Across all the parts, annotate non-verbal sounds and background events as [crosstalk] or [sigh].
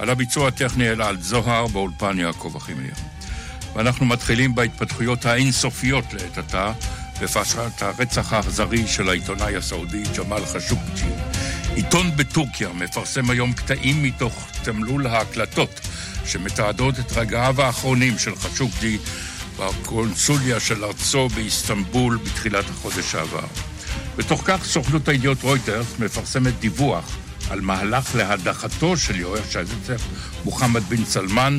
על הביצוע הטכני אלעד זוהר באולפן יעקב אחימאיר. ואנחנו מתחילים בהתפתחויות האינסופיות לעת עתה, בפרשת הרצח האכזרי של העיתונאי הסעודי ג'מאל חשוקג'י. עיתון בטורקיה מפרסם היום קטעים מתוך תמלול ההקלטות שמתעדות את רגעיו האחרונים של חשוקג'י בקונסוליה של ארצו באיסטנבול בתחילת החודש שעבר. בתוך כך סוכנות הידיעות רויטרס מפרסמת דיווח על מהלך להדחתו של יורש העצר מוחמד בן סלמן.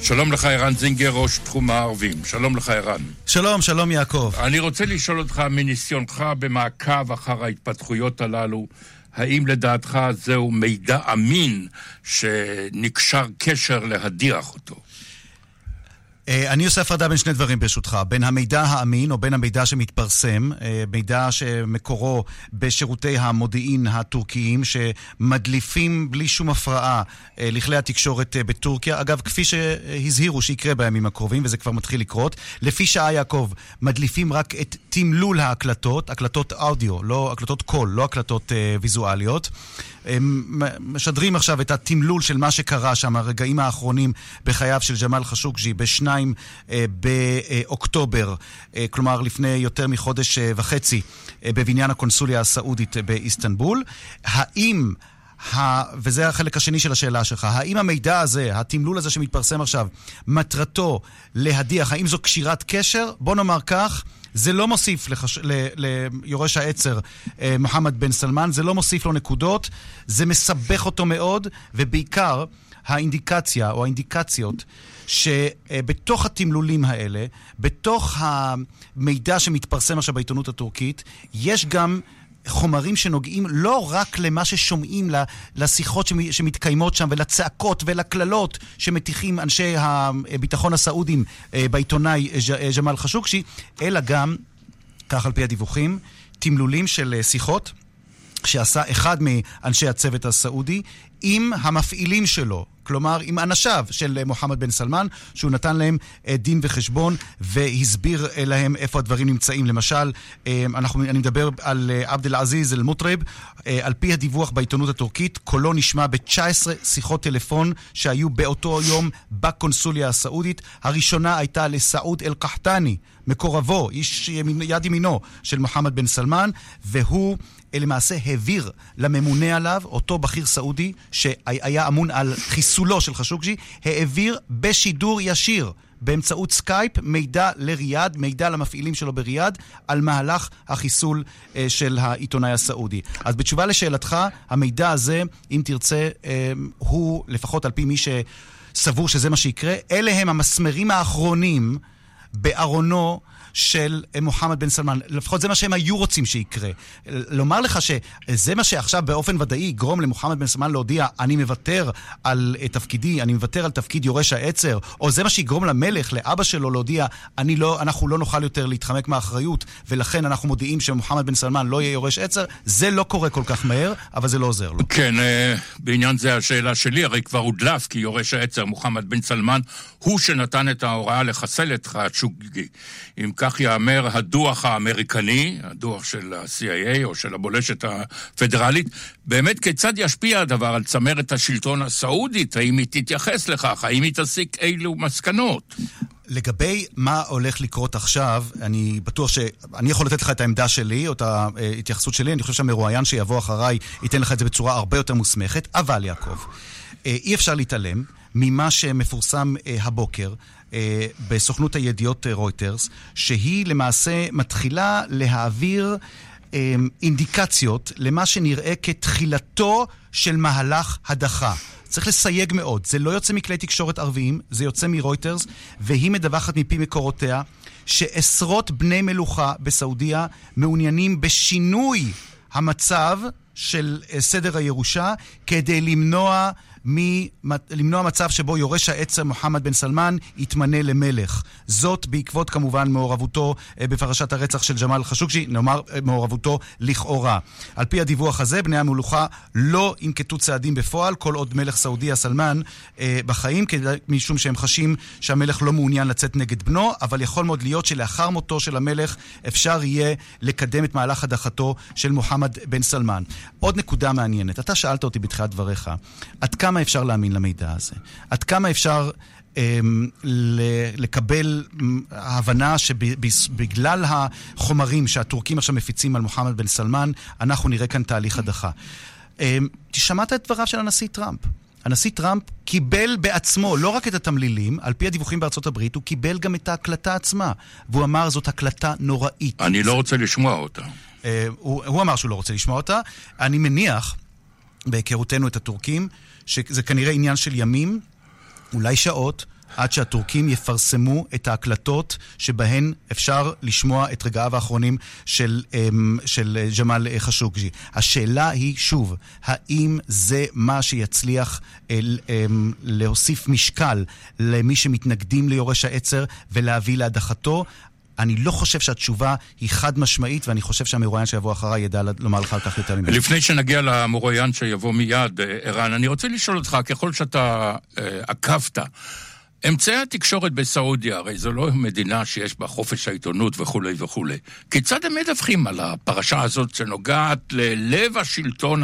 שלום לך, ערן זינגר, ראש תחום הערבים. שלום לך, ערן. שלום, שלום יעקב. אני רוצה לשאול אותך, מניסיונך במעקב אחר ההתפתחויות הללו, האם לדעתך זהו מידע אמין שנקשר קשר להדיח אותו? אה, אני עושה הפרדה בין שני דברים ברשותך, בין המידע האמין או בין המידע שמתפרסם, אה, מידע שמקורו בשירותי המודיעין הטורקיים שמדליפים בלי שום הפרעה אה, לכלי התקשורת בטורקיה. אגב, כפי שהזהירו שיקרה בימים הקרובים, וזה כבר מתחיל לקרות, לפי שעה יעקב, מדליפים רק את תמלול ההקלטות, הקלטות אודיו, לא הקלטות קול, לא הקלטות ויזואליות. משדרים עכשיו את התמלול של מה שקרה שם, הרגעים האחרונים בחייו של ג'מאל חשוקג'י בשניים אה, באוקטובר, אה, כלומר לפני יותר מחודש אה, וחצי, בבניין הקונסוליה הסעודית באיסטנבול. האם... ה... וזה החלק השני של השאלה שלך, האם המידע הזה, התמלול הזה שמתפרסם עכשיו, מטרתו להדיח, האם זו קשירת קשר? בוא נאמר כך, זה לא מוסיף לחש... ל... ליורש העצר אה, מוחמד בן סלמן, זה לא מוסיף לו נקודות, זה מסבך אותו מאוד, ובעיקר האינדיקציה או האינדיקציות שבתוך התמלולים האלה, בתוך המידע שמתפרסם עכשיו בעיתונות הטורקית, יש גם... חומרים שנוגעים לא רק למה ששומעים, לשיחות שמתקיימות שם ולצעקות ולקללות שמטיחים אנשי הביטחון הסעודים אה, בעיתונאי ג'מאל חשוקשי, אלא גם, כך על פי הדיווחים, תמלולים של אה, שיחות שעשה אחד מאנשי הצוות הסעודי עם המפעילים שלו, כלומר עם אנשיו של אה, מוחמד בן סלמן, שהוא נתן להם אה, דין וחשבון והסביר אה, להם איפה הדברים נמצאים. למשל, אנחנו, אני מדבר על עבד אל-עזיז אל-מוטרב, על פי הדיווח בעיתונות הטורקית, קולו נשמע ב-19 שיחות טלפון שהיו באותו יום בקונסוליה הסעודית. הראשונה הייתה לסעוד אל-קחטני, מקורבו, איש יד ימינו של מוחמד בן סלמן, והוא למעשה העביר לממונה עליו, אותו בכיר סעודי שהיה אמון על חיסולו של חשוקג'י, העביר בשידור ישיר. באמצעות סקייפ מידע לריאד, מידע למפעילים שלו בריאד, על מהלך החיסול אה, של העיתונאי הסעודי. אז בתשובה לשאלתך, המידע הזה, אם תרצה, אה, הוא, לפחות על פי מי שסבור שזה מה שיקרה, אלה הם המסמרים האחרונים בארונו של אה, מוחמד בן סלמן. לפחות זה מה שהם היו רוצים שיקרה. לומר לך שזה מה שעכשיו באופן ודאי יגרום למוחמד בן סלמן להודיע, אני מוותר על אה, תפקידי, אני מוותר על תפקיד יורש העצר, או זה מה שיגרום למלך, לאבא שלו, להודיע, לא, אנחנו לא נוכל יותר להתחמק מהאחריות, ולכן אנחנו מודיעים שמוחמד בן סלמן לא יהיה יורש עצר, זה לא קורה כל כך מהר, אבל זה לא עוזר לו. כן, אה, בעניין זה השאלה שלי, הרי כבר הודלף כי יורש העצר, מוחמד בן סלמן, הוא שנתן את ההוראה לחסל את חשוגגי. אם כך ייאמר הדוח האמריקני, הדוח של ה-CIA או של הבולשת הפדרלית, באמת כיצד ישפיע הדבר על צמרת השלטון הסעודית? האם היא תתייחס לכך? האם היא תסיק אילו מסקנות? לגבי מה הולך לקרות עכשיו, אני בטוח שאני יכול לתת לך את העמדה שלי, או את ההתייחסות שלי, אני חושב שהמרואיין שיבוא אחריי ייתן לך את זה בצורה הרבה יותר מוסמכת, אבל יעקב, אה, אי אפשר להתעלם ממה שמפורסם אה, הבוקר בסוכנות הידיעות אה, רויטרס, שהיא למעשה מתחילה להעביר אה, אינדיקציות למה שנראה כתחילתו של מהלך הדחה. צריך לסייג מאוד, זה לא יוצא מכלי תקשורת ערביים, זה יוצא מרויטרס, והיא מדווחת מפי מקורותיה שעשרות בני מלוכה בסעודיה מעוניינים בשינוי המצב של סדר הירושה כדי למנוע למנוע מצב שבו יורש העצר מוחמד בן סלמן יתמנה למלך. זאת בעקבות כמובן מעורבותו אה, בפרשת הרצח של ג'מאל חשוקשי, נאמר אה, מעורבותו לכאורה. על פי הדיווח הזה, בני המלוכה לא ינקטו צעדים בפועל כל עוד מלך סעודי הסלמן אה, בחיים, משום שהם חשים שהמלך לא מעוניין לצאת נגד בנו, אבל יכול מאוד להיות שלאחר מותו של המלך אפשר יהיה לקדם את מהלך הדחתו של מוחמד בן סלמן. עוד נקודה מעניינת, אתה שאלת אותי בתחילת דבריך, עד כמה כמה אפשר להאמין למידע הזה? עד כמה אפשר אמ, לקבל הבנה שבגלל החומרים שהטורקים עכשיו מפיצים על מוחמד בן סלמן, אנחנו נראה כאן תהליך הדחה. אמ, שמעת את דבריו של הנשיא טראמפ. הנשיא טראמפ קיבל בעצמו לא רק את התמלילים, על פי הדיווחים בארצות הברית, הוא קיבל גם את ההקלטה עצמה. והוא אמר, זאת הקלטה נוראית. אני לא רוצה לשמוע אותה. אה, הוא, הוא אמר שהוא לא רוצה לשמוע אותה. אני מניח, בהיכרותנו את הטורקים, שזה כנראה עניין של ימים, אולי שעות, עד שהטורקים יפרסמו את ההקלטות שבהן אפשר לשמוע את רגעיו האחרונים של, אמ, של ג'מאל חשוקג'י. השאלה היא, שוב, האם זה מה שיצליח אל, אמ, להוסיף משקל למי שמתנגדים ליורש העצר ולהביא להדחתו? אני לא חושב שהתשובה היא חד משמעית, ואני חושב שהמרואיין שיבוא אחריי ידע לומר לך על כך יותר ממני. לפני שנגיע למרואיין שיבוא מיד, אה, ערן, אני רוצה לשאול אותך, ככל שאתה אה, עקבת, אמצעי התקשורת בסעודיה, הרי זו לא מדינה שיש בה חופש העיתונות וכולי וכולי. כיצד הם מדווחים על הפרשה הזאת שנוגעת ללב השלטון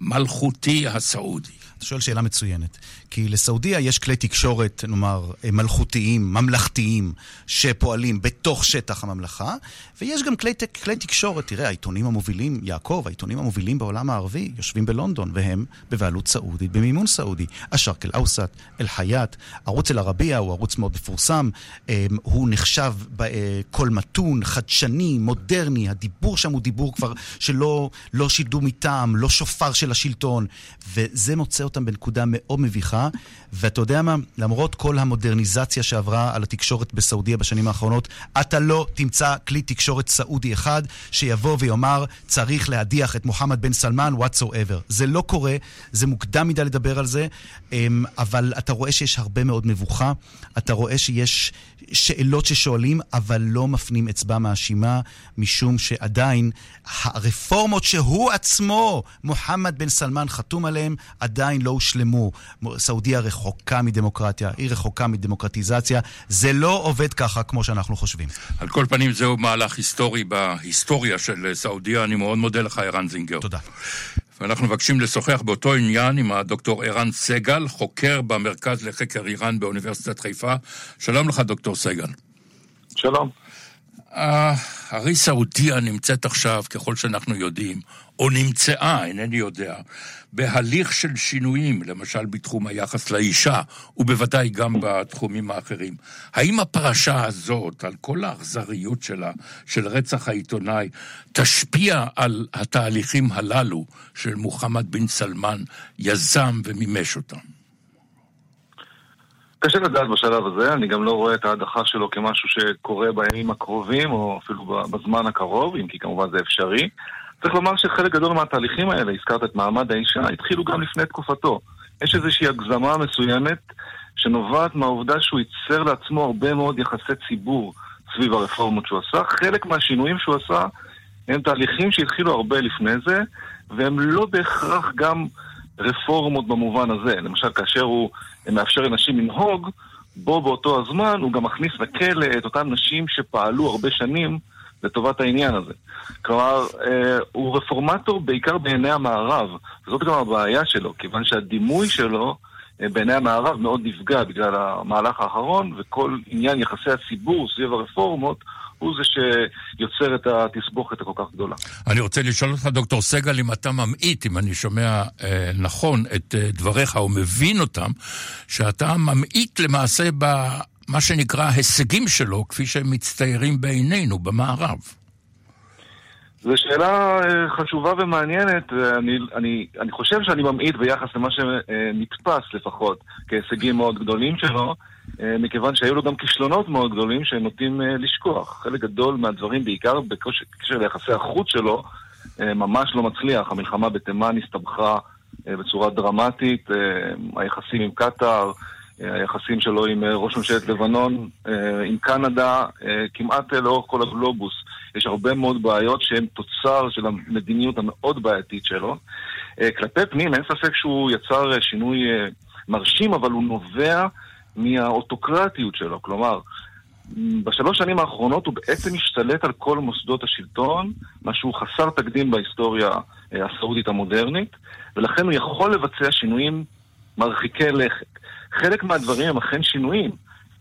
המלכותי הסעודי? אתה שואל שאלה מצוינת. כי לסעודיה יש כלי תקשורת, נאמר, מלכותיים, ממלכתיים, שפועלים בתוך שטח הממלכה, ויש גם כלי, כלי תקשורת. תראה, העיתונים המובילים, יעקב, העיתונים המובילים בעולם הערבי יושבים בלונדון, והם בבעלות סעודית, במימון סעודי. א-שרק אל-אוסט, אל-חייאת, ערוץ אל-ערבייה הוא ערוץ מאוד מפורסם, אמ, הוא נחשב קול מתון, חדשני, מודרני, הדיבור שם הוא דיבור כבר שלא לא שידור מטעם, לא שופר של השלטון, וזה מוצא אותם בנקודה מאוד מביכה. ואתה יודע מה? למרות כל המודרניזציה שעברה על התקשורת בסעודיה בשנים האחרונות, אתה לא תמצא כלי תקשורת סעודי אחד שיבוא ויאמר, צריך להדיח את מוחמד בן סלמן, whatsoever. זה לא קורה, זה מוקדם מדי לדבר על זה, אמ, אבל אתה רואה שיש הרבה מאוד מבוכה, אתה רואה שיש שאלות ששואלים, אבל לא מפנים אצבע מאשימה, משום שעדיין הרפורמות שהוא עצמו, מוחמד בן סלמן, חתום עליהן, עדיין לא הושלמו. סעודיה רחוקה מדמוקרטיה, היא רחוקה מדמוקרטיזציה. זה לא עובד ככה כמו שאנחנו חושבים. על כל פנים, זהו מהלך היסטורי בהיסטוריה של סעודיה. אני מאוד מודה לך, ערן זינגר. תודה. ואנחנו מבקשים לשוחח באותו עניין עם הדוקטור ערן סגל, חוקר במרכז לחקר איראן באוניברסיטת חיפה. שלום לך, דוקטור סגל. שלום. הרי סעודיה נמצאת עכשיו, ככל שאנחנו יודעים, או נמצאה, אינני יודע, בהליך של שינויים, למשל בתחום היחס לאישה, ובוודאי גם בתחומים האחרים. האם הפרשה הזאת, על כל האכזריות שלה, של רצח העיתונאי, תשפיע על התהליכים הללו של מוחמד בן סלמן יזם ומימש אותם? קשה לדעת בשלב הזה, אני גם לא רואה את ההדחה שלו כמשהו שקורה בימים הקרובים, או אפילו בזמן הקרוב, אם כי כמובן זה אפשרי. צריך לומר שחלק גדול מהתהליכים האלה, הזכרת את מעמד האישה, התחילו גם לפני תקופתו. יש איזושהי הגזמה מסוימת שנובעת מהעובדה שהוא ייצר לעצמו הרבה מאוד יחסי ציבור סביב הרפורמות שהוא עשה. חלק מהשינויים שהוא עשה הם תהליכים שהתחילו הרבה לפני זה, והם לא בהכרח גם רפורמות במובן הזה. למשל, כאשר הוא מאפשר לנשים לנהוג, בו באותו הזמן הוא גם מכניס לכלא את אותן נשים שפעלו הרבה שנים לטובת העניין הזה. כלומר, אה, הוא רפורמטור בעיקר בעיני המערב, וזאת גם הבעיה שלו, כיוון שהדימוי שלו אה, בעיני המערב מאוד נפגע בגלל המהלך האחרון, וכל עניין יחסי הציבור סביב הרפורמות הוא זה שיוצר את התסבוכת הכל כך גדולה. אני רוצה לשאול אותך, דוקטור סגל, אם אתה ממעיט, אם אני שומע אה, נכון את אה, דבריך או מבין אותם, שאתה ממעיט למעשה במה שנקרא הישגים שלו, כפי שהם מצטיירים בעינינו במערב. זו שאלה אה, חשובה ומעניינת, אני, אני, אני חושב שאני ממעיט ביחס למה שנתפס לפחות כהישגים מאוד גדולים שלו, אה, מכיוון שהיו לו גם כישלונות מאוד גדולים שהם נוטים אה, לשכוח. חלק גדול מהדברים, בעיקר בקשר ליחסי החוץ שלו, ממש לא מצליח. המלחמה בתימן הסתבכה בצורה דרמטית, היחסים עם קטאר, היחסים שלו עם ראש ממשלת לבנון, עם קנדה, כמעט לאורך כל הגלובוס. יש הרבה מאוד בעיות שהן תוצר של המדיניות המאוד בעייתית שלו. אה, כלפי פנים, אין ספק שהוא יצר אה, שינוי אה, מרשים, אבל הוא נובע מהאוטוקרטיות שלו. כלומר, בשלוש שנים האחרונות הוא בעצם השתלט על כל מוסדות השלטון, מה שהוא חסר תקדים בהיסטוריה הסעודית המודרנית, ולכן הוא יכול לבצע שינויים מרחיקי לכת. חלק מהדברים הם אכן שינויים,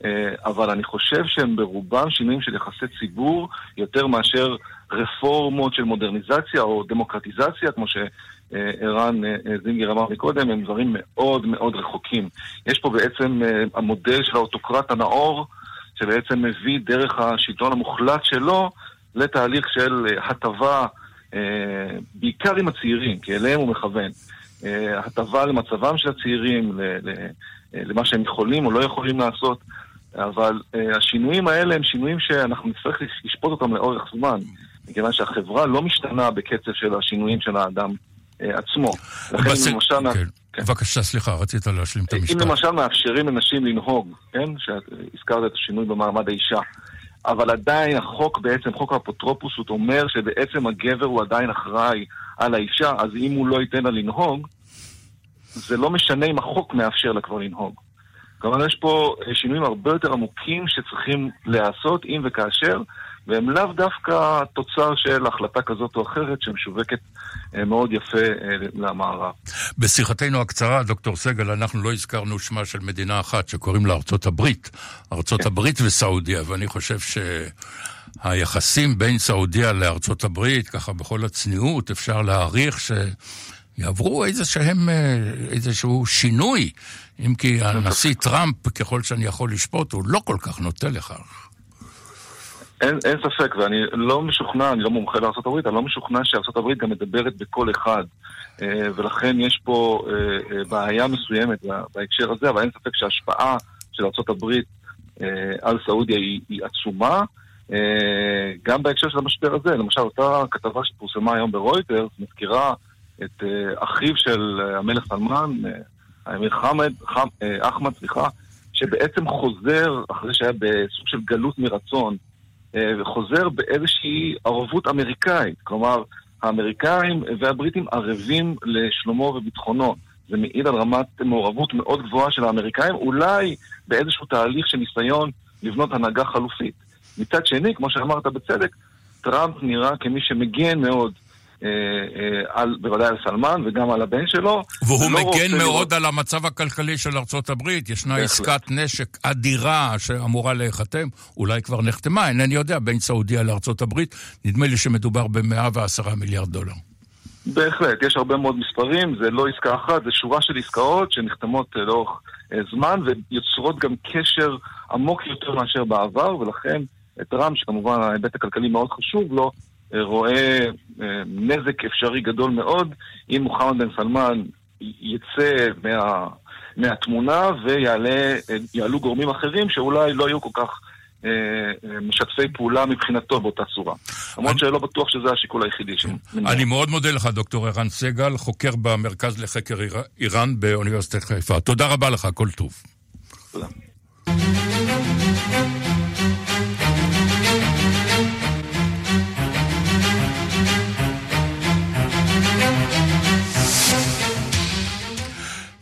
אה, אבל אני חושב שהם ברובם שינויים של יחסי ציבור יותר מאשר רפורמות של מודרניזציה או דמוקרטיזציה, כמו שערן אה, אה, זינגר אמר מקודם, הם דברים מאוד מאוד רחוקים. יש פה בעצם המודל של האוטוקרט הנאור, שבעצם מביא דרך השלטון המוחלט שלו לתהליך של הטבה, בעיקר עם הצעירים, כי אליהם הוא מכוון. הטבה למצבם של הצעירים, למה שהם יכולים או לא יכולים לעשות. אבל uh, השינויים האלה הם שינויים שאנחנו נצטרך לשפוט אותם לאורך זמן, מכיוון שהחברה לא משתנה בקצב של השינויים של האדם עצמו. לכן בס... למשל... כן. כן. בבקשה, סליחה, רצית להשלים את המשפט. אם למשל מאפשרים לנשים לנהוג, כן? שהזכרת את השינוי במעמד האישה. אבל עדיין החוק בעצם, חוק האפוטרופוסות אומר שבעצם הגבר הוא עדיין אחראי על האישה, אז אם הוא לא ייתן לה לנהוג, זה לא משנה אם החוק מאפשר לה כבר לנהוג. כלומר, יש פה אה, שינויים הרבה יותר עמוקים שצריכים להיעשות אם וכאשר, והם לאו דווקא תוצר של החלטה כזאת או אחרת שמשווקת אה, מאוד יפה אה, למערב. בשיחתנו הקצרה, דוקטור סגל, אנחנו לא הזכרנו שמה של מדינה אחת שקוראים לה ארצות הברית, ארצות כן. הברית וסעודיה, ואני חושב שהיחסים בין סעודיה לארצות הברית, ככה בכל הצניעות, אפשר להעריך ש... יעברו איזשהם, איזשהו שינוי אם כי הנשיא טראמפ, ככל שאני יכול לשפוט, הוא לא כל כך נוטה לכך. אין, אין ספק, ואני לא משוכנע, אני לא מומחה לארה"ב, אני לא משוכנע שארה"ב גם מדברת בקול אחד. אה, ולכן יש פה אה, אה, בעיה מסוימת בהקשר הזה, אבל אין ספק שההשפעה של ארה"ב על סעודיה היא, היא עצומה. גם בהקשר של המשבר הזה, למשל אותה כתבה שפורסמה היום ברויטרס מזכירה את אחיו של המלך סלמן, האמיר חמד, חמ, אה, אחמד, סליחה, שבעצם חוזר, אחרי שהיה בסוג של גלות מרצון, אה, וחוזר באיזושהי ערבות אמריקאית. כלומר, האמריקאים והבריטים ערבים לשלומו וביטחונו. זה מעיד על רמת מעורבות מאוד גבוהה של האמריקאים, אולי באיזשהו תהליך של ניסיון לבנות הנהגה חלופית. מצד שני, כמו שאמרת בצדק, טראמפ נראה כמי שמגן מאוד אה, אה, על, בוודאי על סלמן וגם על הבן שלו. והוא לא מגן מאוד לראות... על המצב הכלכלי של ארצות הברית. ישנה בהחלט. עסקת נשק אדירה שאמורה להיחתם, אולי כבר נחתמה, אינני יודע, בין סעודיה לארצות הברית. נדמה לי שמדובר ב-110 מיליארד דולר. בהחלט, יש הרבה מאוד מספרים, זה לא עסקה אחת, זה שורה של עסקאות שנחתמות אה, לאורך זמן ויוצרות גם קשר עמוק יותר מאשר בעבר, ולכן טראמפ, שכמובן ההיבט הכלכלי מאוד חשוב לו, רואה אה, נזק אפשרי גדול מאוד אם מוחמד בן סלמן יצא מה, מהתמונה ויעלו גורמים אחרים שאולי לא יהיו כל כך אה, אה, משתפי פעולה מבחינתו באותה צורה. למרות שלא בטוח שזה השיקול היחידי שם. אני מאוד מודה לך, דוקטור ערן סגל, חוקר במרכז לחקר איראן באוניברסיטת חיפה. תודה רבה לך, כל טוב. תודה.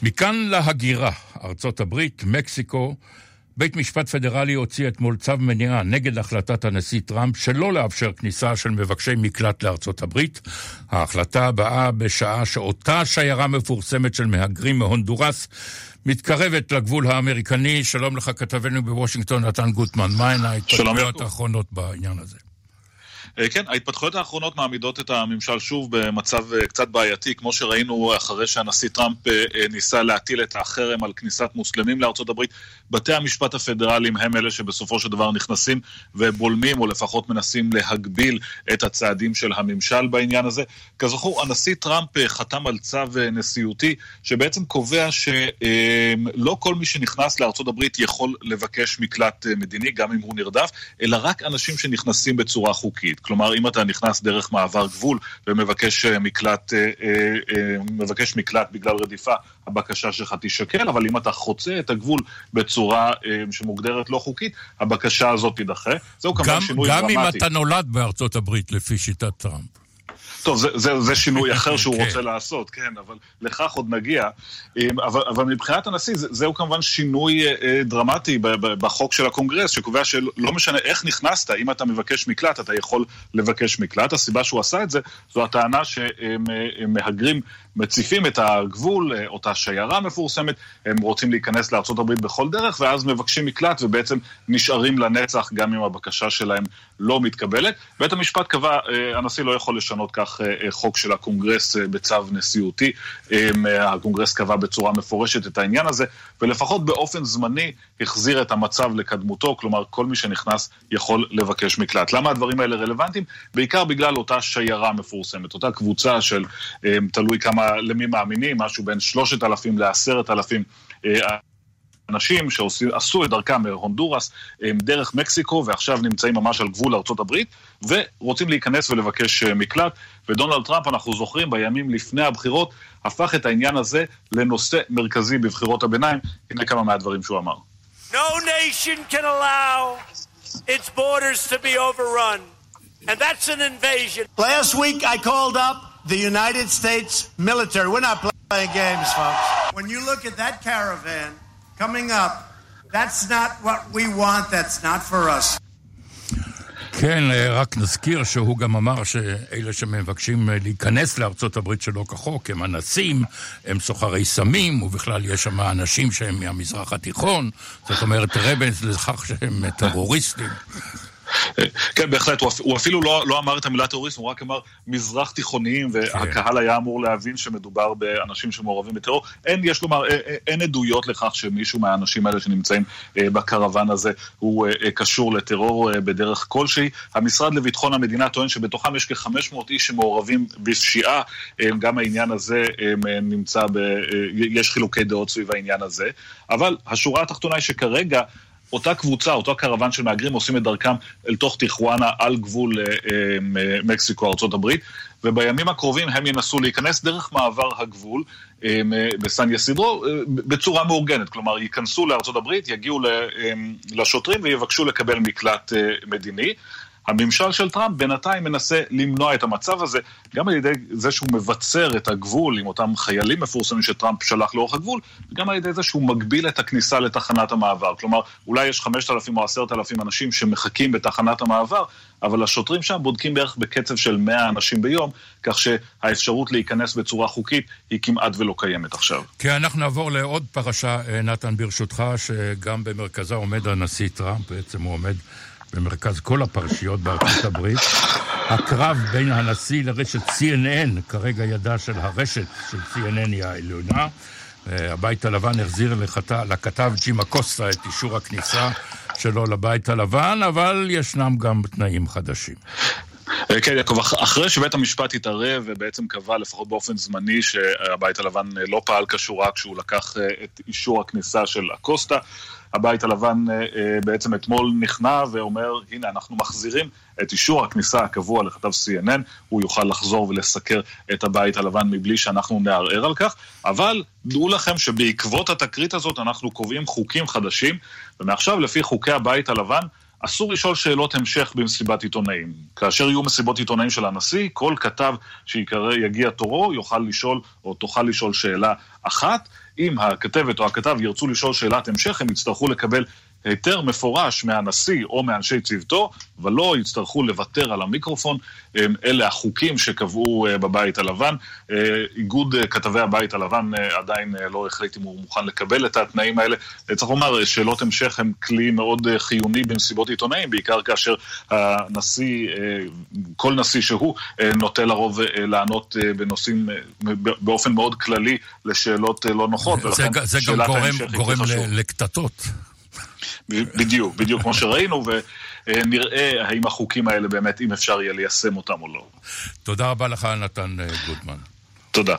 מכאן להגירה, ארצות הברית, מקסיקו, בית משפט פדרלי הוציא אתמול צו מניעה נגד החלטת הנשיא טראמפ שלא לאפשר כניסה של מבקשי מקלט לארצות הברית. ההחלטה באה בשעה שאותה שיירה מפורסמת של מהגרים מהונדורס מתקרבת לגבול האמריקני. שלום לך כתבנו בוושינגטון, נתן גוטמן. מהן ההתפתחויות האחרונות בעניין הזה? אה, כן, ההתפתחויות האחרונות מעמידות את הממשל שוב במצב אה, קצת בעייתי, כמו שראינו אחרי שהנשיא טראמפ אה, ניסה להטיל את החרם על כניסת מוסלמים לארצות הברית. בתי המשפט הפדרליים הם אלה שבסופו של דבר נכנסים ובולמים, או לפחות מנסים להגביל את הצעדים של הממשל בעניין הזה. כזכור, הנשיא טראמפ חתם על צו נשיאותי, שבעצם קובע שלא כל מי שנכנס לארצות הברית יכול לבקש מקלט מדיני, גם אם הוא נרדף, אלא רק אנשים שנכנסים בצורה חוקית. כלומר, אם אתה נכנס דרך מעבר גבול ומבקש אה, מקלט, אה, אה, מבקש מקלט בגלל רדיפה, הבקשה שלך תישקל, אבל אם אתה חוצה את הגבול בצורה שמוגדרת לא חוקית, הבקשה הזאת תידחה. זהו כמובן שינוי דרמטי. גם אם אתה נולד בארצות הברית, לפי שיטת טראמפ. טוב, זה, זה, זה שינוי [laughs] אחר שהוא כן. רוצה לעשות, כן, אבל לכך עוד נגיע. אבל, אבל מבחינת הנשיא, זה, זהו כמובן שינוי אה, דרמטי בחוק של הקונגרס, שקובע שלא משנה איך נכנסת, אם אתה מבקש מקלט, אתה יכול לבקש מקלט. הסיבה שהוא עשה את זה, זו הטענה שמהגרים מציפים את הגבול, אה, אותה שיירה מפורסמת, הם רוצים להיכנס לארה"ב בכל דרך, ואז מבקשים מקלט ובעצם נשארים לנצח גם אם הבקשה שלהם לא מתקבלת. בית המשפט קבע, אה, הנשיא לא יכול לשנות כך אה, חוק של הקונגרס בצו נשיאותי. הקונגרס קבע בצורה מפורשת את העניין הזה, ולפחות באופן זמני החזיר את המצב לקדמותו, כלומר כל מי שנכנס יכול לבקש מקלט. למה הדברים האלה רלוונטיים? בעיקר בגלל אותה שיירה מפורסמת, אותה קבוצה של, תלוי כמה כמה, למי מאמינים, משהו בין 3,000 ל-10,000 אה, אנשים שעשו את דרכם מהונדורס דרך מקסיקו ועכשיו נמצאים ממש על גבול הברית ורוצים להיכנס ולבקש אה, מקלט. ודונלד טראמפ, אנחנו זוכרים, בימים לפני הבחירות, הפך את העניין הזה לנושא מרכזי בבחירות הביניים. הנה כמה מהדברים שהוא אמר. No nation can allow its borders to be overrun, and that's an invasion. Last week I called up the United States military. We're not playing games, folks. When you look at that caravan coming up, that's not what we want, that's not for us. כן, רק נזכיר שהוא גם אמר שאלה שמבקשים להיכנס לארצות הברית שלא כחוק הם אנסים, הם סוחרי סמים, ובכלל יש שם אנשים שהם מהמזרח התיכון, זאת אומרת רבנס לכך שהם טרוריסטים. כן, בהחלט, הוא אפילו לא, לא אמר את המילה טרוריסט, הוא רק אמר מזרח תיכוניים, והקהל היה אמור להבין שמדובר באנשים שמעורבים בטרור. אין, יש לומר, אה, אה, אין עדויות לכך שמישהו מהאנשים האלה שנמצאים אה, בקרוון הזה הוא קשור לטרור בדרך כלשהי. המשרד לביטחון המדינה טוען שבתוכם יש כ-500 איש שמעורבים בפשיעה, גם העניין הזה נמצא ב... יש חילוקי דעות סביב העניין הזה, אבל השורה התחתונה היא שכרגע אותה קבוצה, אותו קרוון של מהגרים עושים את דרכם אל תוך טיחואנה על גבול אה, אה, מקסיקו, ארה"ב, ובימים הקרובים הם ינסו להיכנס דרך מעבר הגבול אה, בסן יסידרו בצורה מאורגנת, כלומר ייכנסו לארה"ב, יגיעו לשוטרים ויבקשו לקבל מקלט מדיני. הממשל של טראמפ בינתיים מנסה למנוע את המצב הזה, גם על ידי זה שהוא מבצר את הגבול עם אותם חיילים מפורסמים שטראמפ שלח לאורך הגבול, וגם על ידי זה שהוא מגביל את הכניסה לתחנת המעבר. כלומר, אולי יש 5,000 או 10,000 אנשים שמחכים בתחנת המעבר, אבל השוטרים שם בודקים בערך בקצב של 100 אנשים ביום, כך שהאפשרות להיכנס בצורה חוקית היא כמעט ולא קיימת עכשיו. כן, אנחנו נעבור לעוד פרשה, אה, נתן, ברשותך, שגם במרכזה עומד הנשיא טראמפ, בעצם הוא עומד... במרכז כל הפרשיות בארצות הברית. הקרב בין הנשיא לרשת CNN, כרגע ידה של הרשת של CNN היא העליונה. אה, הבית הלבן החזיר לכתב, לכתב ג'ימה קוסטה את אישור הכניסה שלו לבית הלבן, אבל ישנם גם תנאים חדשים. אה, כן, יעקב, אחרי שבית המשפט התערב ובעצם קבע לפחות באופן זמני שהבית הלבן לא פעל כשורה כשהוא לקח אה, את אישור הכניסה של הקוסטה, הבית הלבן אה, אה, בעצם אתמול נכנע ואומר, הנה, אנחנו מחזירים את אישור הכניסה הקבוע לכתב CNN, הוא יוכל לחזור ולסקר את הבית הלבן מבלי שאנחנו נערער על כך, אבל דעו לכם שבעקבות התקרית הזאת אנחנו קובעים חוקים חדשים, ומעכשיו לפי חוקי הבית הלבן, אסור לשאול שאלות המשך במסיבת עיתונאים. כאשר יהיו מסיבות עיתונאים של הנשיא, כל כתב שיגיע תורו יוכל לשאול או תוכל לשאול שאלה אחת. אם הכתבת או הכתב ירצו לשאול שאלת המשך, הם יצטרכו לקבל היתר מפורש מהנשיא או מאנשי צוותו, ולא יצטרכו לוותר על המיקרופון. אלה החוקים שקבעו אה, בבית הלבן. אה, איגוד אה, כתבי הבית הלבן עדיין לא החליט אם הוא מוכן לקבל את התנאים האלה. צריך לומר, שאלות המשך הם כלי מאוד חיוני במסיבות עיתונאים, בעיקר כאשר הנשיא, כל נשיא שהוא, נוטה לרוב לענות בנושאים, באופן מאוד כללי לשאלות לא נוחות. זה, זה גם גורם, גורם לקטטות. בדיוק, בדיוק כמו שראינו, ונראה האם החוקים האלה באמת, אם אפשר יהיה ליישם אותם או לא. תודה רבה לך, נתן אה, גוטמן. תודה.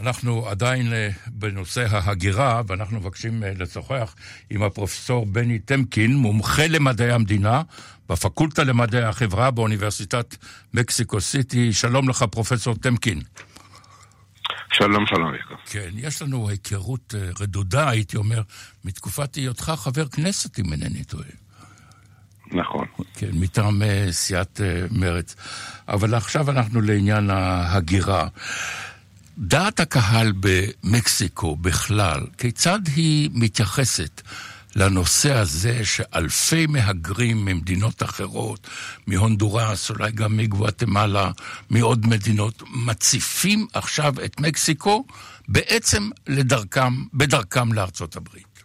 אנחנו עדיין אה, בנושא ההגירה, ואנחנו מבקשים אה, לשוחח עם הפרופסור בני טמקין, מומחה למדעי המדינה בפקולטה למדעי החברה באוניברסיטת מקסיקו סיטי. שלום לך, פרופסור טמקין. שלום, שלום, יעקב. כן, יש לנו היכרות אה, רדודה, הייתי אומר, מתקופת היותך חבר כנסת, אם אינני טועה. נכון. כן, מטעם uh, סיעת uh, מרצ. אבל עכשיו אנחנו לעניין ההגירה. דעת הקהל במקסיקו בכלל, כיצד היא מתייחסת לנושא הזה שאלפי מהגרים ממדינות אחרות, מהונדורס, אולי גם מגואטמלה, מעוד מדינות, מציפים עכשיו את מקסיקו בעצם לדרכם, בדרכם לארצות הברית.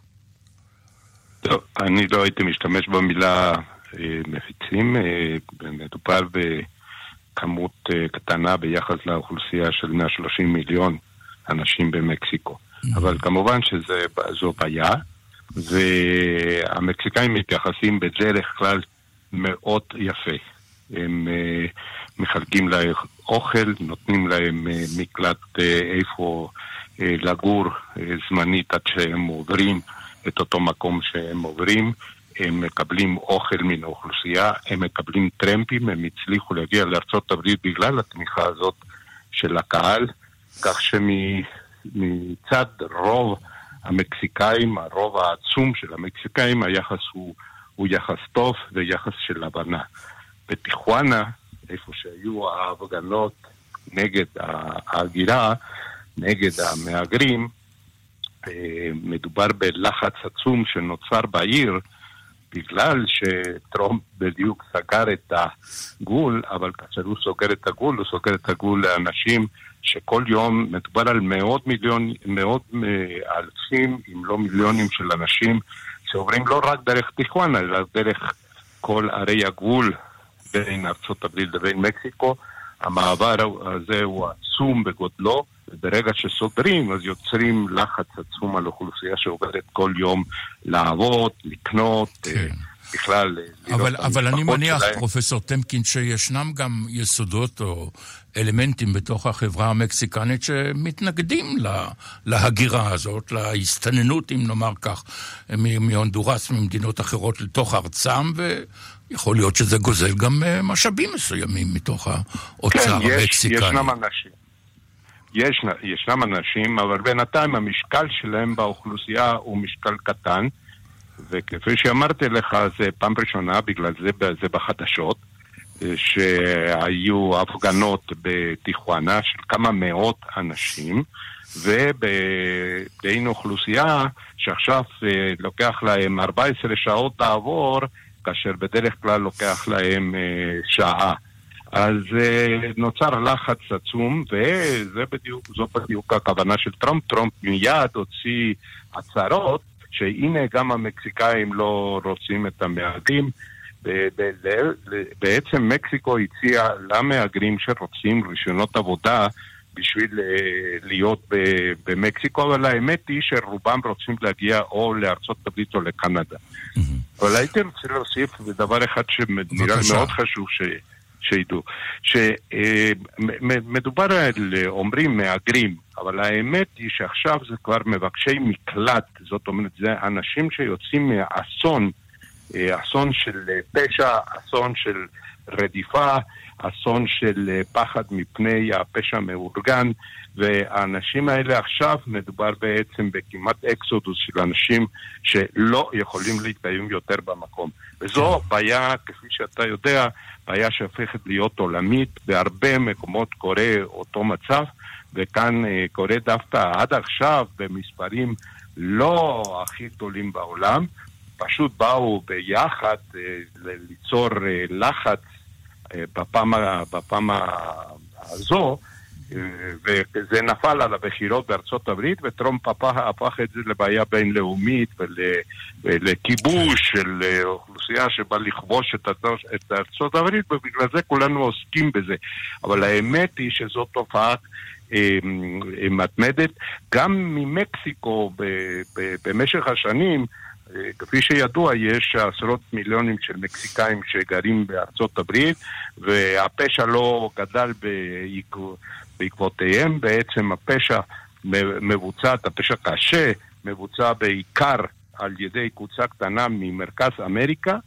טוב, אני לא הייתי משתמש במילה אה, מפיצים, אה, מדובר בכמות אה, קטנה ביחס לאוכלוסייה של 130 מיליון אנשים במקסיקו. Mm-hmm. אבל כמובן שזו בעיה. והמקסיקאים מתייחסים בדרך כלל מאוד יפה. הם uh, מחלקים להם אוכל, נותנים להם uh, מקלט uh, איפה לגור זמנית עד שהם עוברים את אותו מקום שהם עוברים. הם מקבלים אוכל מן האוכלוסייה, הם מקבלים טרמפים, הם הצליחו להגיע לארה"ב בגלל התמיכה הזאת של הקהל, כך שמצד רוב המקסיקאים, הרוב העצום של המקסיקאים, היחס הוא, הוא יחס טוב ויחס של הבנה. בטיחואנה, איפה שהיו ההפגנות נגד ההגירה, נגד המהגרים, אה, מדובר בלחץ עצום שנוצר בעיר בגלל שטרומפ בדיוק סגר את הגבול, אבל כאשר הוא סוגר את הגבול, הוא סוגר את הגבול לאנשים שכל יום מדובר על מאות מיליון, מאות אה, אלפים, אם לא מיליונים של אנשים שעוברים לא רק דרך טיחואנה, אלא דרך כל ערי הגבול בין ארצות הברית לבין מקסיקו. המעבר הזה הוא עצום בגודלו, וברגע שסוגרים אז יוצרים לחץ עצום על אוכלוסייה שעוברת כל יום לעבוד, לקנות, אה, כן. בכלל... אה, אבל, אבל אני מניח, שלהם. פרופסור טמקין, שישנם גם יסודות או אלמנטים בתוך החברה המקסיקנית שמתנגדים לה, להגירה הזאת, להסתננות, אם נאמר כך, מהונדורס, ממדינות אחרות לתוך ארצם, ויכול להיות שזה גוזל גם אה, משאבים מסוימים מתוך האוצר כן, המקסיקני. כן, ישנם אנשים. יש, ישנם אנשים, אבל בינתיים המשקל שלהם באוכלוסייה הוא משקל קטן. וכפי שאמרתי לך, זה פעם ראשונה, בגלל זה זה בחדשות, שהיו הפגנות בטיחואנה של כמה מאות אנשים, ובין אוכלוסייה שעכשיו אה, לוקח להם 14 שעות לעבור, כאשר בדרך כלל לוקח להם אה, שעה. אז uh, נוצר לחץ עצום, וזו בדיוק, בדיוק הכוונה של טראמפ. טראמפ מיד הוציא הצהרות שהנה גם המקסיקאים לא רוצים את המהגרים. בעצם מקסיקו הציעה למהגרים שרוצים רישיונות עבודה בשביל אה, להיות במקסיקו, אבל האמת היא שרובם רוצים להגיע או לארצות הברית או לקנדה. אבל הייתי רוצה להוסיף דבר אחד שנראה מאוד חשוב ש... שידעו, שמדובר על, אומרים מהגרים, אבל האמת היא שעכשיו זה כבר מבקשי מקלט, זאת אומרת, זה אנשים שיוצאים מאסון, אה, אסון של פשע, אסון של רדיפה, אסון של פחד מפני הפשע המאורגן, והאנשים האלה עכשיו מדובר בעצם בכמעט אקסודוס של אנשים שלא יכולים להתקיים יותר במקום. וזו כן. בעיה, כפי שאתה יודע, בעיה שהופכת להיות עולמית, בהרבה מקומות קורה אותו מצב, וכאן אה, קורה דווקא עד עכשיו במספרים לא הכי גדולים בעולם, פשוט באו ביחד אה, ליצור אה, לחץ בפעם, בפעם הזו, וזה נפל על הבחירות בארצות הברית, וטרומפ הפך, את זה לבעיה בינלאומית ול, ולכיבוש של אוכלוסייה שבא לכבוש את, את ארצות הברית, ובגלל זה כולנו עוסקים בזה. אבל האמת היא שזו תופעה אה, אה, מתמדת. גם ממקסיקו במשך השנים, אה, כפי שידוע, יש עשרות מיליונים של מקסיקאים שגרים בארצות הברית, והפשע לא גדל בעקבותיהם. בעצם הפשע מבוצע, הפשע קשה, מבוצע בעיקר על ידי קבוצה קטנה ממרכז אמריקה,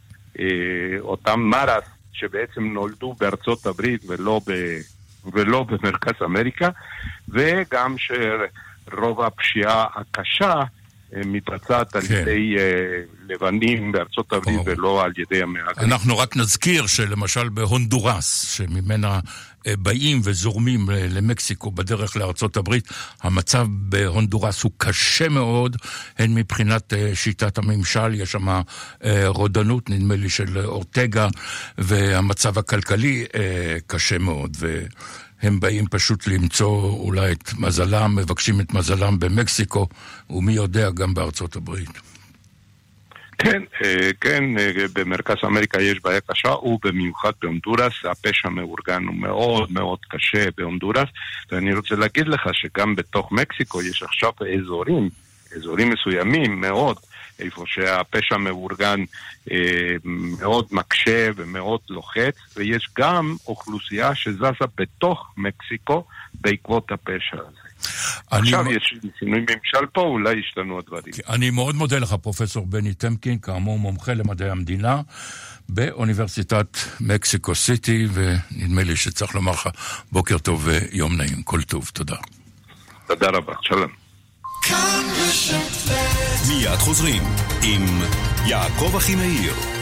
אותם מרס שבעצם נולדו בארצות הברית ולא ב... ולא במרכז אמריקה, וגם שרוב הפשיעה הקשה מתבצעת על כן. ידי לבנים בארצות הברית ולא על ידי המהגרים. אנחנו רק נזכיר שלמשל בהונדורס, שממנה באים וזורמים למקסיקו בדרך לארצות הברית, המצב בהונדורס הוא קשה מאוד, הן מבחינת שיטת הממשל, יש שם רודנות, נדמה לי, של אורטגה, והמצב הכלכלי קשה מאוד. הם באים פשוט למצוא אולי את מזלם, מבקשים את מזלם במקסיקו, ומי יודע, גם בארצות הברית. כן, אה, כן, אה, במרכז אמריקה יש בעיה קשה, ובמיוחד בהונדורס, הפשע המאורגן הוא מאוד מאוד קשה בהונדורס, ואני רוצה להגיד לך שגם בתוך מקסיקו יש עכשיו אזורים, אזורים מסוימים מאוד, איפה שהפשע המאורגן אה, מאוד מקשה ומאוד לוחץ, ויש גם אוכלוסייה שזזה בתוך מקסיקו בעקבות הפשע הזה. עכשיו יש שינוי ממשל פה, אולי ישתנו הדברים. אני מאוד מודה לך, פרופסור בני טמקין, כאמור מומחה למדעי המדינה באוניברסיטת מקסיקו סיטי, ונדמה לי שצריך לומר לך בוקר טוב ויום נעים. כל טוב, תודה. תודה רבה, שלום. מיד חוזרים עם יעקב אחימאיר.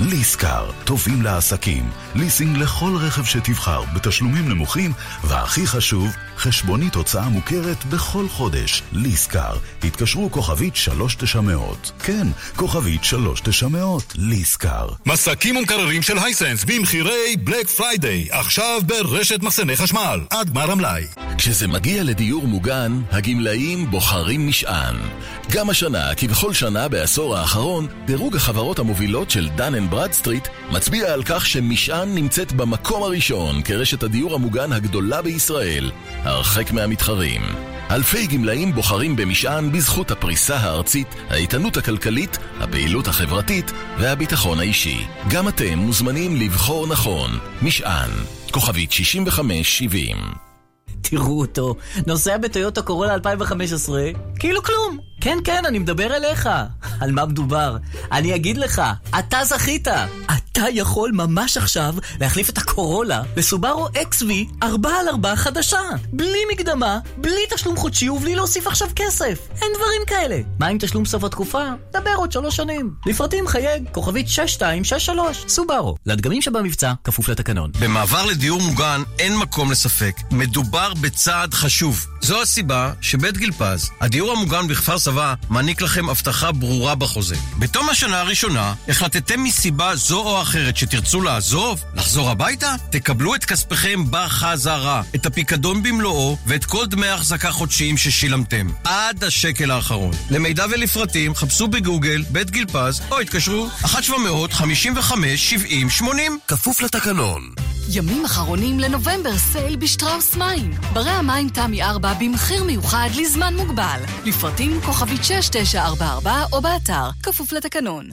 ליסקר, טובים לעסקים, ליסינג לכל רכב שתבחר, בתשלומים נמוכים, והכי חשוב, חשבונית הוצאה מוכרת בכל חודש. ליסקר, התקשרו כוכבית 3900. כן, כוכבית 3900, ליסקר. מסכים ומקררים של Hisense במחירי בלק פריידיי, עכשיו ברשת מחסני חשמל, עד גמר המלאי. כשזה מגיע לדיור מוגן, הגמלאים בוחרים משען. גם השנה, כבכל שנה בעשור האחרון, דירוג החברות המובילות של דן אנד ברדסטריט מצביע על כך שמשען נמצאת במקום הראשון כרשת הדיור המוגן הגדולה בישראל, הרחק מהמתחרים. אלפי גמלאים בוחרים במשען בזכות הפריסה הארצית, האיתנות הכלכלית, הפעילות החברתית והביטחון האישי. גם אתם מוזמנים לבחור נכון. משען, כוכבית 6570 תראו אותו, נוסע בטויוטה קורולה 2015, כאילו כלום. כן, כן, אני מדבר אליך. על מה מדובר? אני אגיד לך, אתה זכית. אתה יכול ממש עכשיו להחליף את הקורולה לסובארו XV 4 על 4 חדשה. בלי מקדמה, בלי תשלום חודשי ובלי להוסיף עכשיו כסף. אין דברים כאלה. מה עם תשלום סוף התקופה? דבר עוד שלוש שנים. לפרטים חייג, כוכבית 6263, סובארו. לדגמים שבמבצע, כפוף לתקנון. במעבר לדיור מוגן אין מקום לספק. מדובר בצעד חשוב. זו הסיבה שבית גיל פז, הדיור המוגן בכפר סבא, מעניק לכם הבטחה ברורה בחוזה. בתום השנה הראשונה, החלטתם מסיבה זו או אחרת שתרצו לעזוב, לחזור הביתה, תקבלו את כספיכם בחזרה, את הפיקדון במלואו ואת כל דמי ההחזקה חודשיים ששילמתם, עד השקל האחרון. למידע ולפרטים, חפשו בגוגל בית גיל פז או התקשרו 1-755-70-80 כפוף לתקנון. ימים אחרונים לנובמבר סייל בשטראוס מים. ברי המים תמי 4 במחיר מיוחד לזמן מוגבל. לפרטים כוכבית 6944 או באתר, כפוף לתקנון.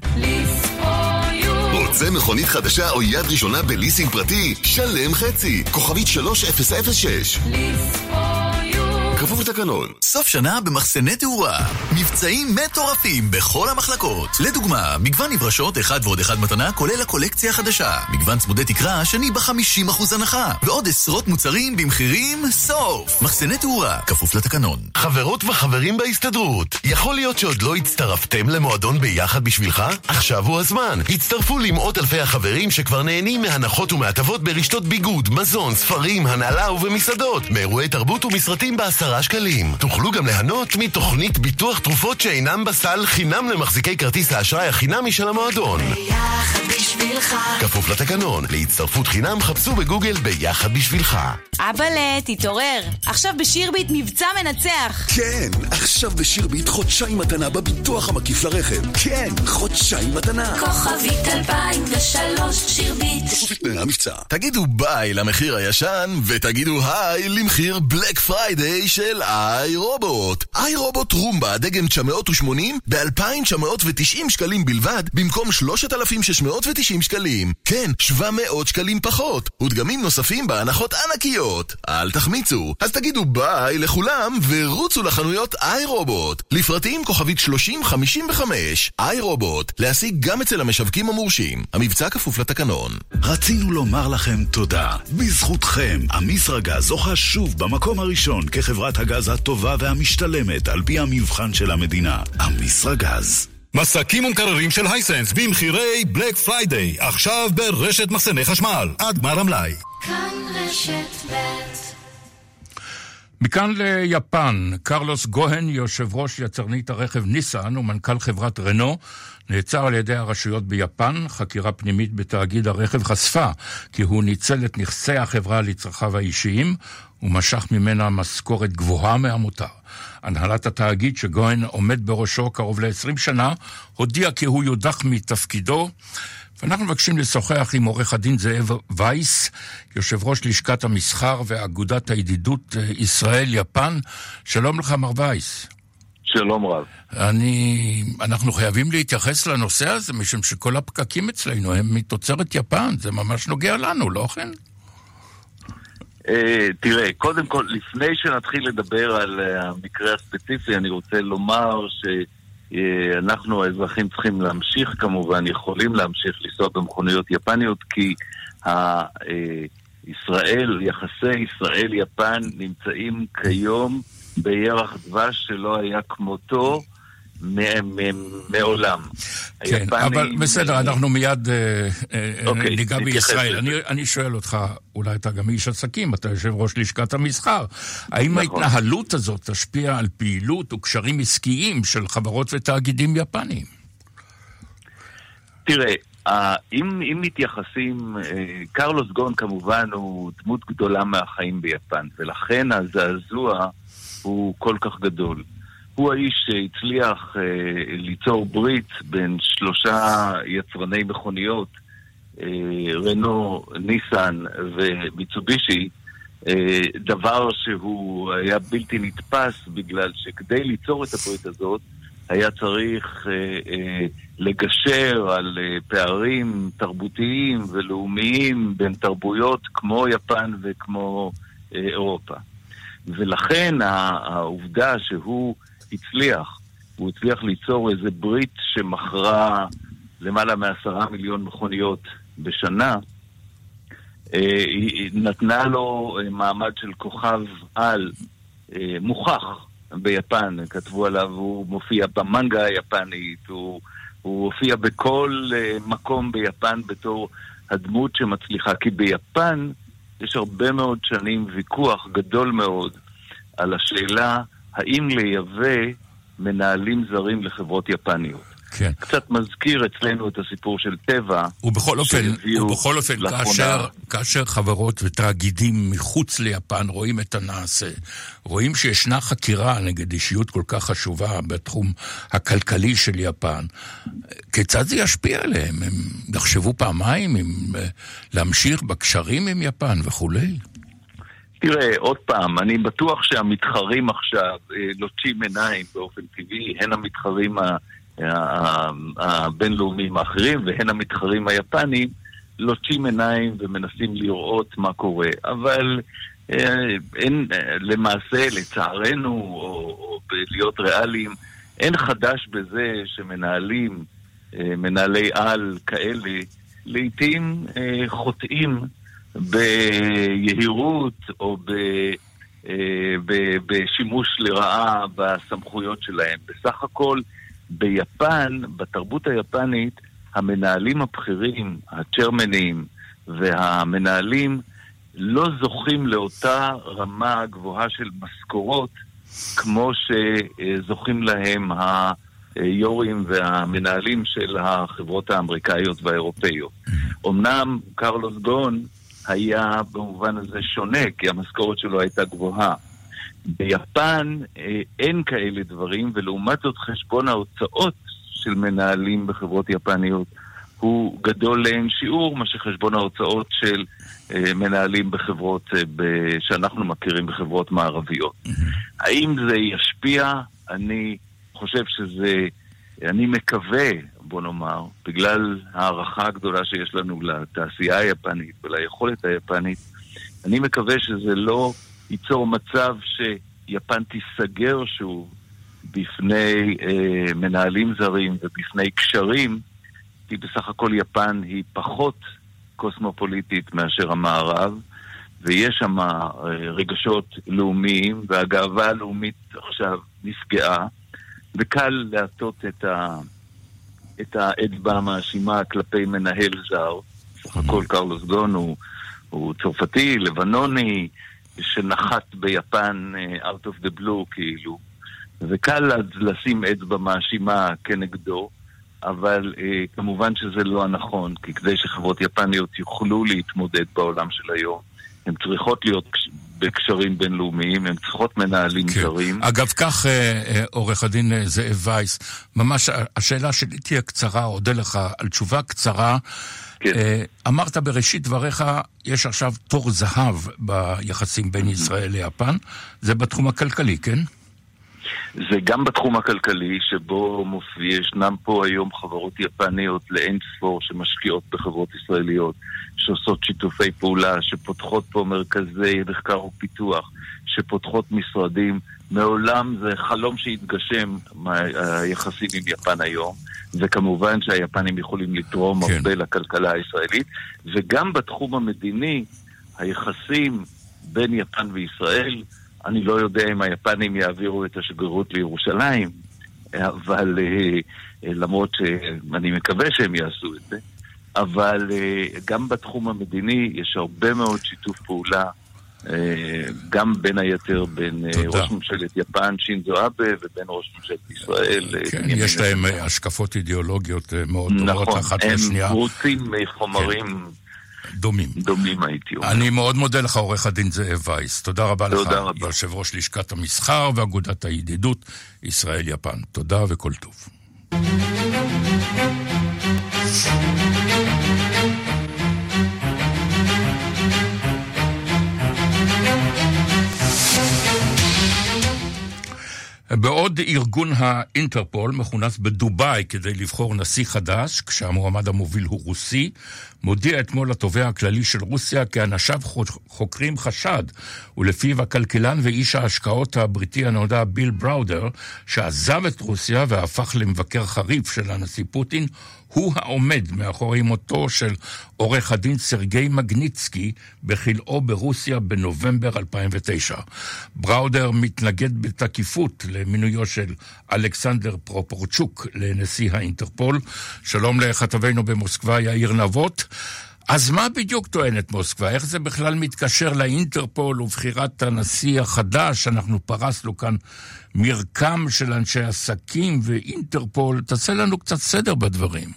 רוצה מכונית חדשה או יד ראשונה בליסינג פרטי? שלם חצי. כוכבית 3006. ליספור כפוף לתקנון. סוף שנה במחסני תאורה. מבצעים מטורפים בכל המחלקות. לדוגמה, מגוון נברשות אחד ועוד אחד מתנה, כולל הקולקציה החדשה. מגוון צמודי תקרה שני ב-50% הנחה. ועוד עשרות מוצרים במחירים סוף. מחסני תאורה, כפוף לתקנון. חברות וחברים בהסתדרות, יכול להיות שעוד לא הצטרפתם למועדון ביחד בשבילך? עכשיו הוא הזמן. הצטרפו למאות אלפי החברים שכבר נהנים מהנחות ומהטבות ברשתות ביגוד, מזון, ספרים, הנהלה ובמסעדות. מאירועי תרבות ומסרטים בעשרה עשרה שקלים. תוכלו גם ליהנות מתוכנית ביטוח תרופות שאינם בסל חינם למחזיקי כרטיס האשראי החינמי של המועדון. ביחד בשבילך. כפוף לתקנון, להצטרפות חינם חפשו בגוגל ביחד בשבילך. אבאלה, תתעורר. עכשיו בשירביט מבצע מנצח. כן, עכשיו בשירביט חודשיים מתנה בביטוח המקיף לרכב. כן, חודשיים מתנה. כוכבית 2003 שירביט. לתנאי המבצע. תגידו ביי למחיר הישן, ותגידו היי למחיר בלק פריידיי של איי רובוט. איי רובוט רומבה דגם 980 ב-2,990 שקלים בלבד, במקום 3,690 שקלים. כן, 700 שקלים פחות. ודגמים נוספים בהנחות ענקיות. אל תחמיצו. אז תגידו ביי לכולם, ורוצו לחנויות איי רובוט. לפרטים כוכבית 3055. איי רובוט, להשיג גם אצל המשווקים המורשים. המבצע כפוף לתקנון. רצינו לומר לכם תודה. בזכותכם, אמישראגז זוכה שוב במקום הראשון כחברת הגז הטובה והמשתלמת על פי המבחן של המדינה. אמישראגז. מסכים ומקררים של Hisense במחירי בלק פריידיי, עכשיו ברשת מחסני חשמל, עד גמר המלאי. כאן רשת ב' מכאן ליפן, קרלוס גוהן, יושב ראש יצרנית הרכב ניסן ומנכ"ל חברת רנו, נעצר על ידי הרשויות ביפן. חקירה פנימית בתאגיד הרכב חשפה כי הוא ניצל את נכסי החברה לצרכיו האישיים ומשך ממנה משכורת גבוהה מהמותר. הנהלת התאגיד שגוהן עומד בראשו קרוב ל-20 שנה, הודיע כי הוא יודח מתפקידו. ואנחנו מבקשים לשוחח עם עורך הדין זאב וייס, יושב ראש לשכת המסחר ואגודת הידידות אה, ישראל-יפן. שלום לך, מר וייס. שלום רב. אני, אנחנו חייבים להתייחס לנושא הזה, משום שכל הפקקים אצלנו הם מתוצרת יפן, זה ממש נוגע לנו, לא כן? תראה, קודם כל, לפני שנתחיל לדבר על uh, המקרה הספציפי, אני רוצה לומר ש... אה, אנחנו האזרחים צריכים להמשיך כמובן, יכולים להמשיך לנסוע במכוניות יפניות כי ה... ישראל, יחסי ישראל-יפן נמצאים כיום בירח דבש שלא היה כמותו מעולם. כן, אבל בסדר, אנחנו מיד אה, אה, אוקיי, ניגע בישראל. אני שואל אותך, אולי אתה גם איש עסקים, אתה יושב ראש לשכת המסחר. האם נכון. ההתנהלות הזאת תשפיע על פעילות וקשרים עסקיים של חברות ותאגידים יפניים? תראה, אם, אם מתייחסים, אה, קרלוס גון כמובן הוא דמות גדולה מהחיים ביפן, ולכן הזעזוע הוא כל כך גדול. הוא האיש שהצליח אה, ליצור ברית בין שלושה יצרני מכוניות, אה, רנו, ניסן ומיצובישי, אה, דבר שהוא היה בלתי נתפס בגלל שכדי ליצור את הברית הזאת היה צריך אה, אה, לגשר על אה, פערים תרבותיים ולאומיים בין תרבויות כמו יפן וכמו אה, אירופה. ולכן העובדה שהוא הצליח. הוא הצליח ליצור איזה ברית שמכרה למעלה מעשרה מיליון מכוניות בשנה. אה, היא נתנה לו אה, מעמד של כוכב על אה, מוכח ביפן, כתבו עליו, הוא מופיע במנגה היפנית, הוא, הוא הופיע בכל מקום ביפן בתור הדמות שמצליחה, כי ביפן יש הרבה מאוד שנים ויכוח גדול מאוד על השאלה האם לייבא מנהלים זרים לחברות יפניות. כן. קצת מזכיר אצלנו את הסיפור של טבע. ובכל אופן, ובכל אופן כאשר, כאשר חברות ותאגידים מחוץ ליפן רואים את הנעשה, רואים שישנה חקירה נגד אישיות כל כך חשובה בתחום הכלכלי של יפן, כיצד זה ישפיע עליהם? הם יחשבו פעמיים אם אה, להמשיך בקשרים עם יפן וכולי? תראה, עוד פעם, אני בטוח שהמתחרים עכשיו אה, לוטשים עיניים באופן טבעי, הן המתחרים הבינלאומיים האחרים והן המתחרים היפנים, לוטשים עיניים ומנסים לראות מה קורה. אבל אה, אין, אה, למעשה, לצערנו, או, או להיות ריאליים, אין חדש בזה שמנהלים, מנהלי על כאלה, לעיתים חוטאים ביהירות או ב, אה, ב, בשימוש לרעה בסמכויות שלהם. בסך הכל, ביפן, בתרבות היפנית, המנהלים הבכירים, הצ'רמנים והמנהלים לא זוכים לאותה רמה גבוהה של משכורות כמו שזוכים להם היו"רים והמנהלים של החברות האמריקאיות והאירופאיות. אמנם קרלוס גון היה במובן הזה שונה, כי המשכורת שלו הייתה גבוהה. ביפן אה, אין כאלה דברים, ולעומת זאת חשבון ההוצאות של מנהלים בחברות יפניות הוא גדול לאין שיעור מה שחשבון ההוצאות של אה, מנהלים בחברות אה, ב... שאנחנו מכירים בחברות מערביות. האם זה ישפיע? אני חושב שזה... אני מקווה בוא נאמר, בגלל ההערכה הגדולה שיש לנו לתעשייה היפנית וליכולת היפנית, אני מקווה שזה לא ייצור מצב שיפן תיסגר שוב בפני אה, מנהלים זרים ובפני קשרים, כי בסך הכל יפן היא פחות קוסמופוליטית מאשר המערב, ויש שם רגשות לאומיים, והגאווה הלאומית עכשיו נפגעה, וקל להטות את, ה, את האצבע המאשימה כלפי מנהל זר. סך הכל קרלוס גון הוא, הוא צרפתי, לבנוני, שנחת ביפן out of the blue כאילו, וקל לשים אצבע מאשימה כנגדו. אבל אה, כמובן שזה לא הנכון, כי כדי שחברות יפניות יוכלו להתמודד בעולם של היום, הן צריכות להיות בקשרים בינלאומיים, הן צריכות מנהלים כן. זרים. אגב, כך, אה, אה, עורך הדין אה, זאב וייס, ממש השאלה שלי תהיה קצרה, אודה לך על תשובה קצרה. כן. אמרת בראשית דבריך, יש עכשיו תור זהב ביחסים בין ישראל ליפן, זה בתחום הכלכלי, כן? זה גם בתחום הכלכלי, שבו מופיע, ישנם פה היום חברות יפניות לאין ספור שמשקיעות בחברות ישראליות, שעושות שיתופי פעולה, שפותחות פה מרכזי מחקר ופיתוח, שפותחות משרדים. מעולם זה חלום שהתגשם, היחסים עם יפן היום, וכמובן שהיפנים יכולים לתרום כן. הרבה לכלכלה הישראלית, וגם בתחום המדיני, היחסים בין יפן וישראל אני לא יודע אם היפנים יעבירו את השגרירות לירושלים, אבל אה, למרות שאני מקווה שהם יעשו את זה, אבל אה, גם בתחום המדיני יש הרבה מאוד שיתוף פעולה. אה, גם בין היתר בין תודה. ראש ממשלת יפן שינזו אבה ובין ראש ממשלת ישראל. כן, יש להם השקפות אידיאולוגיות מאוד נכון, דומות אחת לשנייה. נכון, הם רוצים מחומרים כן. דומים. דומים הייתי אומר. אני מאוד מודה לך, עורך הדין זאב וייס. תודה רבה תודה לך, רבה. יושב ראש לשכת המסחר ואגודת הידידות ישראל-יפן. תודה וכל טוב. בעוד ארגון האינטרפול מכונס בדובאי כדי לבחור נשיא חדש, כשהמועמד המוביל הוא רוסי, מודיע אתמול התובע הכללי של רוסיה כי אנשיו חוקרים חשד, ולפיו הכלכלן ואיש ההשקעות הבריטי הנודע ביל בראודר, שעזב את רוסיה והפך למבקר חריף של הנשיא פוטין, הוא העומד מאחורי מותו של עורך הדין סרגי מגניצקי בכלאו ברוסיה בנובמבר 2009. בראודר מתנגד בתקיפות למינויו של אלכסנדר פרופורצ'וק לנשיא האינטרפול. שלום לכתבנו במוסקבה יאיר נבות. אז מה בדיוק טוענת מוסקבה? איך זה בכלל מתקשר לאינטרפול ובחירת הנשיא החדש? אנחנו פרסנו כאן מרקם של אנשי עסקים ואינטרפול. תעשה לנו קצת סדר בדברים.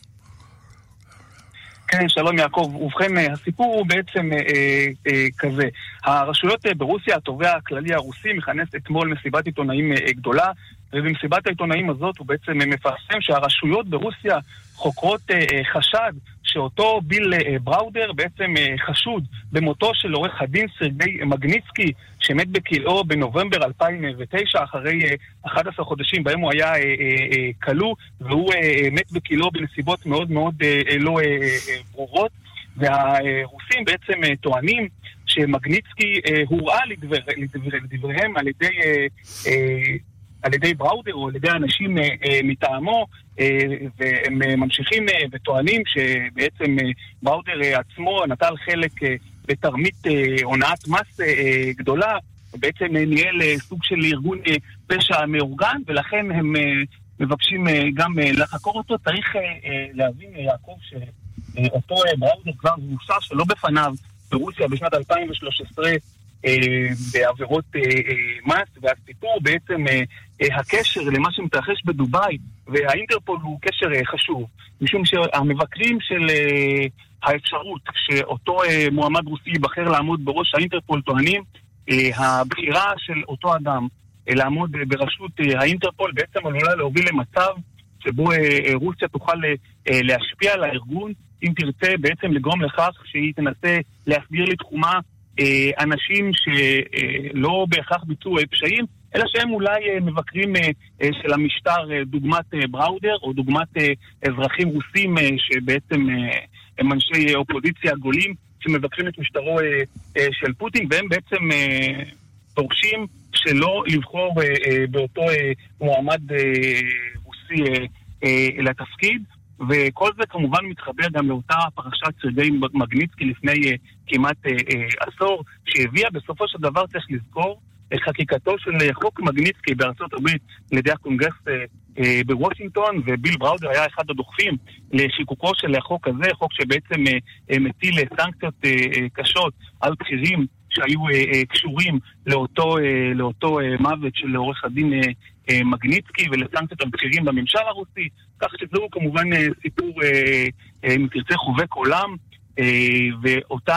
כן, שלום יעקב. ובכן, אה, הסיפור הוא בעצם אה, אה, אה, כזה. הרשויות אה, ברוסיה, התובע הכללי הרוסי, מכנס אתמול מסיבת עיתונאים אה, גדולה, ובמסיבת העיתונאים הזאת הוא בעצם מפרסם שהרשויות ברוסיה חוקרות אה, אה, חשד שאותו ביל אה, בראודר בעצם חשוד במותו של עורך הדין סרגי מגניצקי, שמת בכלאו בנובמבר 2009, אחרי 11 חודשים בהם הוא היה כלוא, והוא מת בכלאו בנסיבות מאוד מאוד לא ברורות. והרוסים בעצם טוענים שמגניצקי הוראה לדבר, לדבר, לדבריהם על ידי על ידי בראודר או על ידי אנשים אה, אה, מטעמו, אה, והם ממשיכים וטוענים שבעצם בראודר עצמו נטל חלק בתרמית הונאת מס גדולה, ובעצם ניהל סוג של ארגון פשע מאורגן, ולכן הם מבקשים גם לחקור אותו. צריך להבין, יעקב, שאותו בראודר כבר הורשע שלא בפניו ברוסיה בשנת 2013 אה, בעבירות אה, אה, מס, והסיפור בעצם, הקשר למה שמתרחש בדובאי והאינטרפול הוא קשר חשוב, משום שהמבקרים של האפשרות שאותו מועמד רוסי ייבחר לעמוד בראש האינטרפול טוענים, הבחירה של אותו אדם לעמוד בראשות האינטרפול בעצם עלולה להוביל למצב שבו רוסיה תוכל להשפיע על הארגון, אם תרצה בעצם לגרום לכך שהיא תנסה להסביר לתחומה אה, אנשים שלא בהכרח ביצעו אה, פשעים, אלא שהם אולי אה, מבקרים של המשטר דוגמת בראודר, או דוגמת אזרחים רוסים שבעצם הם אנשי אופוזיציה גולים, שמבקרים את משטרו של פוטין, והם בעצם דורשים שלא לבחור באותו מועמד רוסי לתפקיד. וכל זה כמובן מתחבר גם לאותה פרשת שרידי מגניצקי לפני כמעט עשור, שהביאה בסופו של דבר, צריך לזכור, את חקיקתו של חוק מגניצקי בארצות הברית על ידי הקונגרס אה, בוושינגטון, וביל בראודר היה אחד הדוחפים לשיקוקו של החוק הזה, חוק שבעצם אה, אה, מטיל סנקציות קשות על בכירים שהיו קשורים לאותו, לאותו מוות של עורך הדין מגניצקי ולסנקציות על בכירים בממשל הרוסי, כך שזהו כמובן סיפור, אם תרצה, חובק עולם. ואותו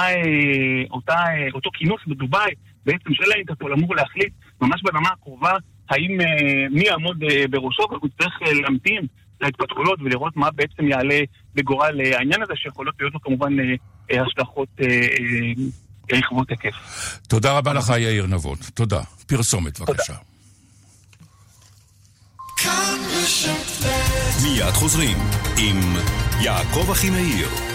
כינוס בדובאי, בעצם של האינטרפול אמור להחליט ממש ברמה הקרובה האם אה, מי יעמוד אה, בראשו, והוא צריך אה, להמתין להתפתחויות ולראות מה בעצם יעלה בגורל העניין הזה, שיכולות להיות לו כמובן השלכות רחבות היקף. תודה רבה לך, יאיר נבות. תודה. פרסומת, בבקשה. מיד חוזרים עם יעקב אחימאיר.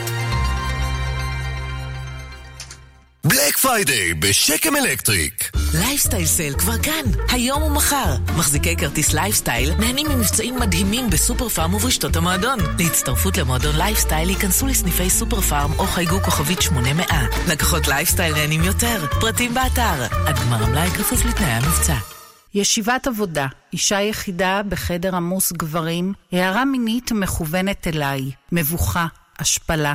בלק פריידיי בשקם אלקטריק. לייפסטייל סייל כבר כאן, היום ומחר. מחזיקי כרטיס לייפסטייל נהנים ממבצעים מדהימים בסופר פארם וברשתות המועדון. להצטרפות למועדון לייפסטייל היכנסו לסניפי סופר פארם או חייגו כוכבית 800. לקוחות לייפסטייל נהנים יותר, פרטים באתר. עד גמר המלאי כפוף לתנאי המבצע. ישיבת עבודה, אישה יחידה בחדר עמוס גברים, הערה מינית מכוונת אליי, מבוכה, השפלה.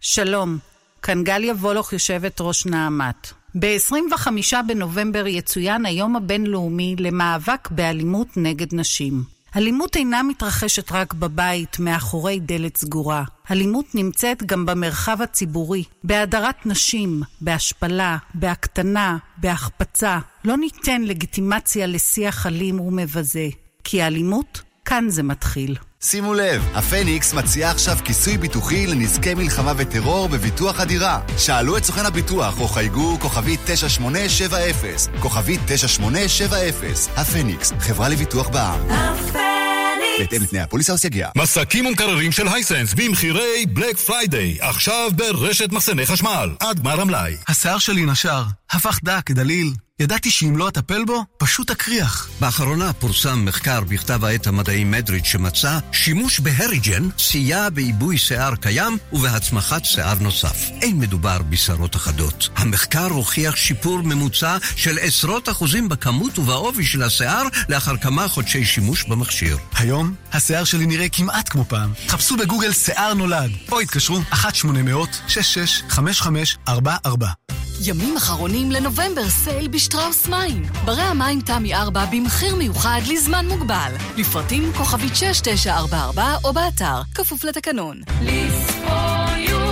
שלום, כאן גליה וולוך יושבת ראש נעמת. ב-25 בנובמבר יצוין היום הבינלאומי למאבק באלימות נגד נשים. אלימות אינה מתרחשת רק בבית, מאחורי דלת סגורה. אלימות נמצאת גם במרחב הציבורי, בהדרת נשים, בהשפלה, בהקטנה, בהחפצה. לא ניתן לגיטימציה לשיח אלים ומבזה, כי האלימות, כאן זה מתחיל. שימו לב, הפניקס מציע עכשיו כיסוי ביטוחי לנזקי מלחמה וטרור בביטוח הדירה. שאלו את סוכן הביטוח או חייגו כוכבית 9870, כוכבית 9870. הפניקס, חברה לביטוח בע"מ. הפניקס! בהתאם לתנאי הפוליסה או סייגיה. מסכים ומקררים של Hisense במחירי Black Friday, עכשיו ברשת מחסני חשמל, עד גמר המלאי. השיער שלי נשר, הפך דק, דליל. ידעתי שאם לא אטפל בו, פשוט אקריח. באחרונה פורסם מחקר בכתב העת המדעי Madridge שמצא שימוש ב Hairgain סייע בעיבוי שיער קיים ובהצמחת שיער נוסף. אין מדובר בשערות אחדות. המחקר הוכיח שיפור ממוצע של עשרות אחוזים בכמות ובעובי של השיער לאחר כמה חודשי שימוש במכשיר. היום השיער שלי נראה כמעט כמו פעם. חפשו בגוגל שיער נולד, או התקשרו 1-800-665544. ימים אחרונים לנובמבר סייל בשטראוס מים. ברי המים תמי 4 במחיר מיוחד לזמן מוגבל. לפרטים כוכבית 6944 או באתר, כפוף לתקנון.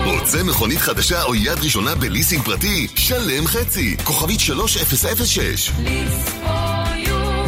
רוצה מכונית חדשה או יד ראשונה בליסינג פרטי? שלם חצי. כוכבית 3006.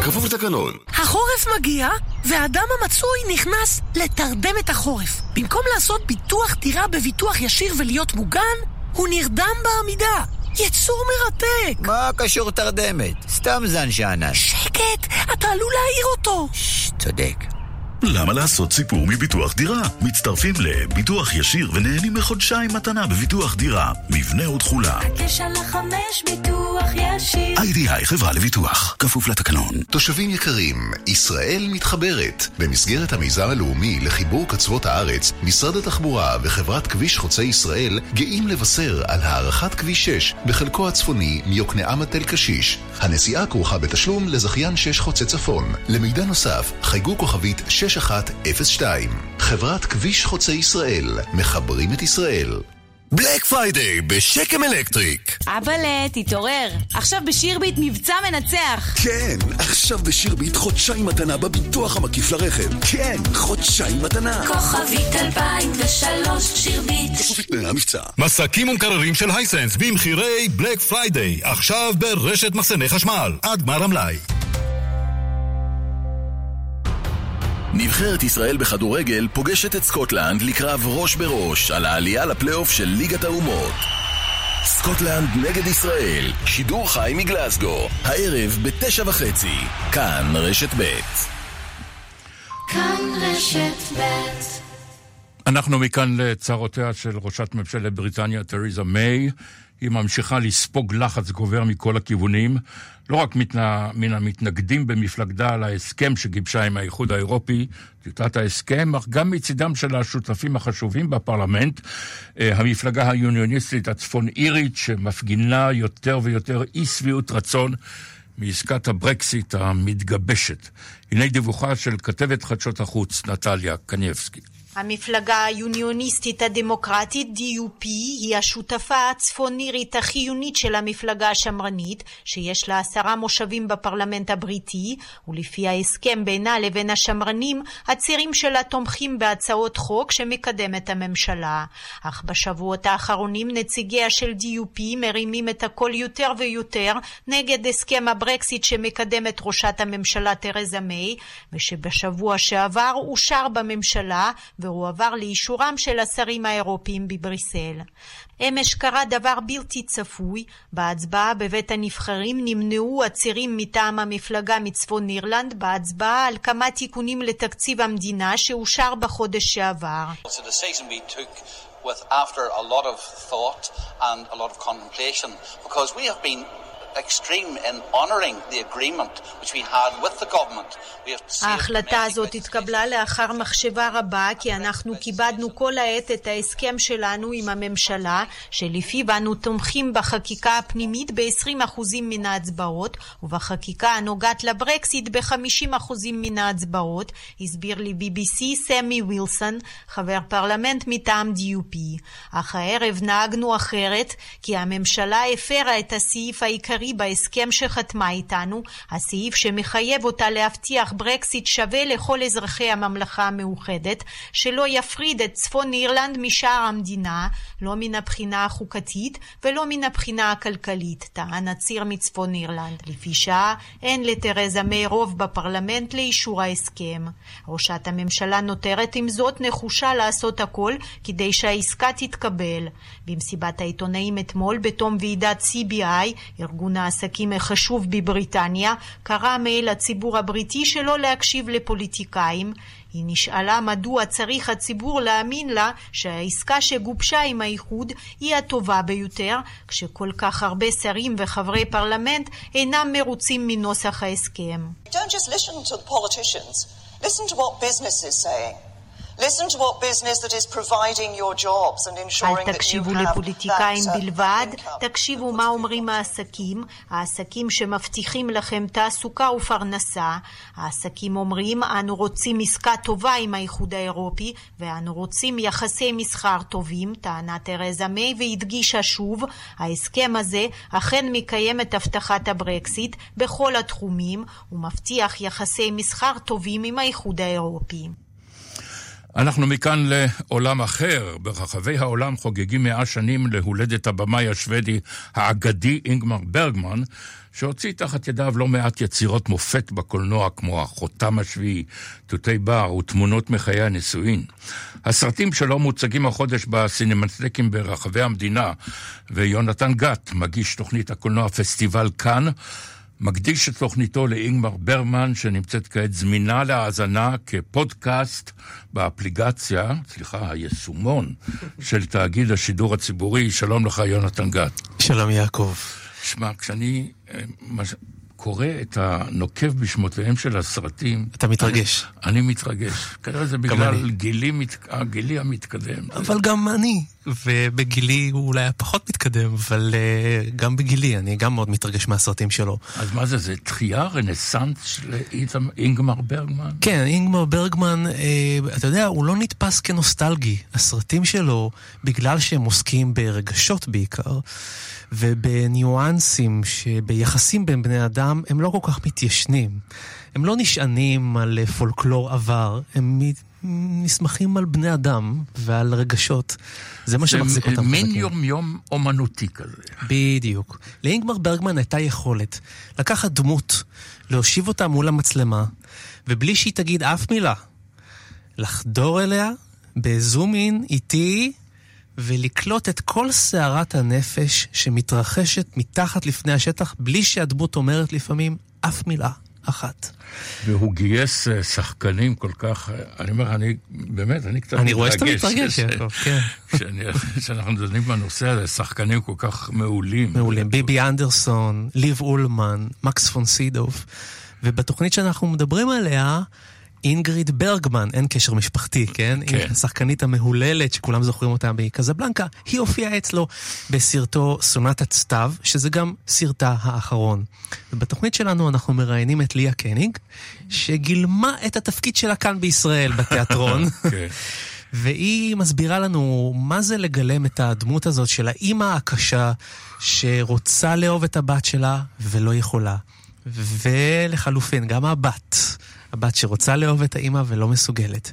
כפוף לתקנון. החורף מגיע, והאדם המצוי נכנס לתרדם את החורף. במקום לעשות ביטוח דירה בביטוח ישיר ולהיות מוגן, הוא נרדם בעמידה. יצור מרתק! מה קשור תרדמת? סתם זן שאנן. שקט! אתה עלול להעיר אותו! ששש, צודק. למה לעשות סיפור מביטוח דירה? מצטרפים לביטוח ישיר ונהנים מחודשיים מתנה בביטוח דירה. מבנה ותכולה. הקשר לחמש ביטוח ישיר. איי-די-איי חברה לביטוח. כפוף לתקנון. תושבים יקרים, ישראל מתחברת. במסגרת המיזם הלאומי לחיבור קצוות הארץ, משרד התחבורה וחברת כביש חוצה ישראל גאים לבשר על הארכת כביש 6 בחלקו הצפוני מיוקנעם עד תל קשיש. הנסיעה כרוכה בתשלום לזכיין 6 חוצה צפון. למידע נוסף, חייגו כוכבית 6102. חברת כביש חוצה ישראל, מחברים את ישראל. Black Friday בשקם אלקטריק. אבאלה, תתעורר. עכשיו בשירביט מבצע מנצח. כן, עכשיו בשירביט חודשיים מתנה בביטוח המקיף לרכב. כן, חודשיים מתנה. כוכבית 2003 שירביט. המבצע. מסכים ומקררים של Hisense במחירי Black Friday, עכשיו ברשת מחסני חשמל, עד גמר המלאי. נבחרת ישראל בכדורגל פוגשת את סקוטלנד לקרב ראש בראש על העלייה לפלייאוף של ליגת האומות. סקוטלנד נגד ישראל, שידור חי מגלסגו, הערב בתשע וחצי, כאן רשת ב'. כאן רשת ב'. אנחנו מכאן לצרותיה של ראשת ממשלת בריטניה, תריזה מיי. היא ממשיכה לספוג לחץ גובר מכל הכיוונים, לא רק מן, מן המתנגדים במפלגתה על ההסכם שגיבשה עם האיחוד האירופי, טיוטת ההסכם, אך גם מצידם של השותפים החשובים בפרלמנט, אה, המפלגה היוניוניסטית הצפון אירית, שמפגינה יותר ויותר אי שביעות רצון מעסקת הברקסיט המתגבשת. הנה דיווחה של כתבת חדשות החוץ, נטליה קניבסקי. המפלגה היוניוניסטית הדמוקרטית, DUP, היא השותפה הצפונירית החיונית של המפלגה השמרנית, שיש לה עשרה מושבים בפרלמנט הבריטי, ולפי ההסכם בינה לבין השמרנים, הצירים שלה תומכים בהצעות חוק שמקדמת הממשלה. אך בשבועות האחרונים נציגיה של DUP מרימים את הקול יותר ויותר נגד הסכם הברקסיט שמקדמת ראשת הממשלה תרזה מיי, ושבשבוע שעבר אושר בממשלה והועבר לאישורם של השרים האירופיים בבריסל. אמש קרה דבר בלתי צפוי, בהצבעה בבית הנבחרים נמנעו עצירים מטעם המפלגה מצפון אירלנד בהצבעה על כמה תיקונים לתקציב המדינה שאושר בחודש שעבר. with after a lot of thought and a lot of contemplation because we have been ההחלטה הזאת התקבלה לאחר מחשבה רבה כי אנחנו כיבדנו כל העת את ההסכם שלנו עם הממשלה שלפיו אנו תומכים בחקיקה הפנימית ב-20% מן ההצבעות ובחקיקה הנוגעת לברקסיט ב-50% מן ההצבעות, הסביר לי BBC סמי ווילסון, חבר פרלמנט מטעם DUP. אך הערב נהגנו אחרת כי הממשלה הפרה את הסעיף העיקרי העיקרי בהסכם שחתמה איתנו, הסעיף שמחייב אותה להבטיח ברקסיט שווה לכל אזרחי הממלכה המאוחדת, שלא יפריד את צפון אירלנד משאר המדינה, לא מן הבחינה החוקתית ולא מן הבחינה הכלכלית, טען הציר מצפון אירלנד. לפי שעה, אין לתרזה מיי רוב בפרלמנט לאישור ההסכם. ראשת הממשלה נותרת עם זאת נחושה לעשות הכל כדי שהעסקה תתקבל. במסיבת העיתונאים אתמול, בתום ועידת CBI, ארגון העסקים החשוב בבריטניה, קרא מייל לציבור הבריטי שלא להקשיב לפוליטיקאים. היא נשאלה מדוע צריך הציבור להאמין לה שהעסקה שגובשה עם האיחוד היא הטובה ביותר, כשכל כך הרבה שרים וחברי פרלמנט אינם מרוצים מנוסח ההסכם. Don't just listen to the politicians. Listen to what business is saying. אל תקשיבו לפוליטיקאים בלבד, תקשיבו מה אומרים העסקים, העסקים שמבטיחים לכם תעסוקה ופרנסה. העסקים אומרים, אנו רוצים עסקה טובה עם האיחוד האירופי, ואנו רוצים יחסי מסחר טובים, טענה תרזה מיי, והדגישה שוב, ההסכם הזה אכן מקיים את הבטחת הברקסיט בכל התחומים, ומבטיח יחסי מסחר טובים עם האיחוד האירופי. אנחנו מכאן לעולם אחר. ברחבי העולם חוגגים מאה שנים להולדת הבמאי השוודי האגדי אינגמר ברגמן, שהוציא תחת ידיו לא מעט יצירות מופת בקולנוע, כמו החותם השביעי, תותי בר ותמונות מחיי הנישואין. הסרטים שלו מוצגים החודש בסינמטקים ברחבי המדינה, ויונתן גת, מגיש תוכנית הקולנוע פסטיבל כאן, מקדיש את תוכניתו לאינגמר ברמן, שנמצאת כעת זמינה להאזנה כפודקאסט באפליקציה, סליחה, היישומון [laughs] של תאגיד השידור הציבורי. שלום לך, יונתן גת. שלום, יעקב. שמע, כשאני אה, קורא את הנוקב בשמותיהם של הסרטים... אתה מתרגש. אני, אני מתרגש. כנראה זה בגלל גילי, מת, גילי המתקדם. אבל גם אני, ובגילי הוא אולי פחות מתקדם, אבל uh, גם בגילי, אני גם מאוד מתרגש מהסרטים שלו. אז מה זה, זה תחייה, רנסאנס של אינגמר ברגמן? כן, אינגמר ברגמן, uh, אתה יודע, הוא לא נתפס כנוסטלגי. הסרטים שלו, בגלל שהם עוסקים ברגשות בעיקר, ובניואנסים, שביחסים בין בני אדם, הם לא כל כך מתיישנים. הם לא נשענים על פולקלור עבר, הם נסמכים על בני אדם ועל רגשות. זה מה שמחזיק אותם. זה מין יום-יום אומנותי כזה. בדיוק. לאינגמר ברגמן הייתה יכולת לקחת דמות, להושיב אותה מול המצלמה, ובלי שהיא תגיד אף מילה, לחדור אליה בזום אין איטי ולקלוט את כל סערת הנפש שמתרחשת מתחת לפני השטח, בלי שהדמות אומרת לפעמים אף מילה. אחת. והוא גייס אה, שחקנים כל כך, אה, אני אומר, אני, באמת, אני קצת אני רואה שאתה מתרגש, יעקב, כן. שאנחנו דנים בנושא הזה, שחקנים כל כך מעולים. מעולים. ביבי אנדרסון, ליב אולמן, מקס פונסידוב. ובתוכנית שאנחנו מדברים עליה, אינגריד ברגמן, אין קשר משפחתי, כן? כן. היא השחקנית המהוללת שכולם זוכרים אותה מקזבלנקה, היא הופיעה אצלו בסרטו סונטת סתיו, שזה גם סרטה האחרון. ובתוכנית שלנו אנחנו מראיינים את ליה קניג, שגילמה את התפקיד שלה כאן בישראל, בתיאטרון. [laughs] כן. והיא מסבירה לנו מה זה לגלם את הדמות הזאת של האימא הקשה שרוצה לאהוב את הבת שלה ולא יכולה. ולחלופין, גם הבת. הבת שרוצה לאהוב את האימא ולא מסוגלת.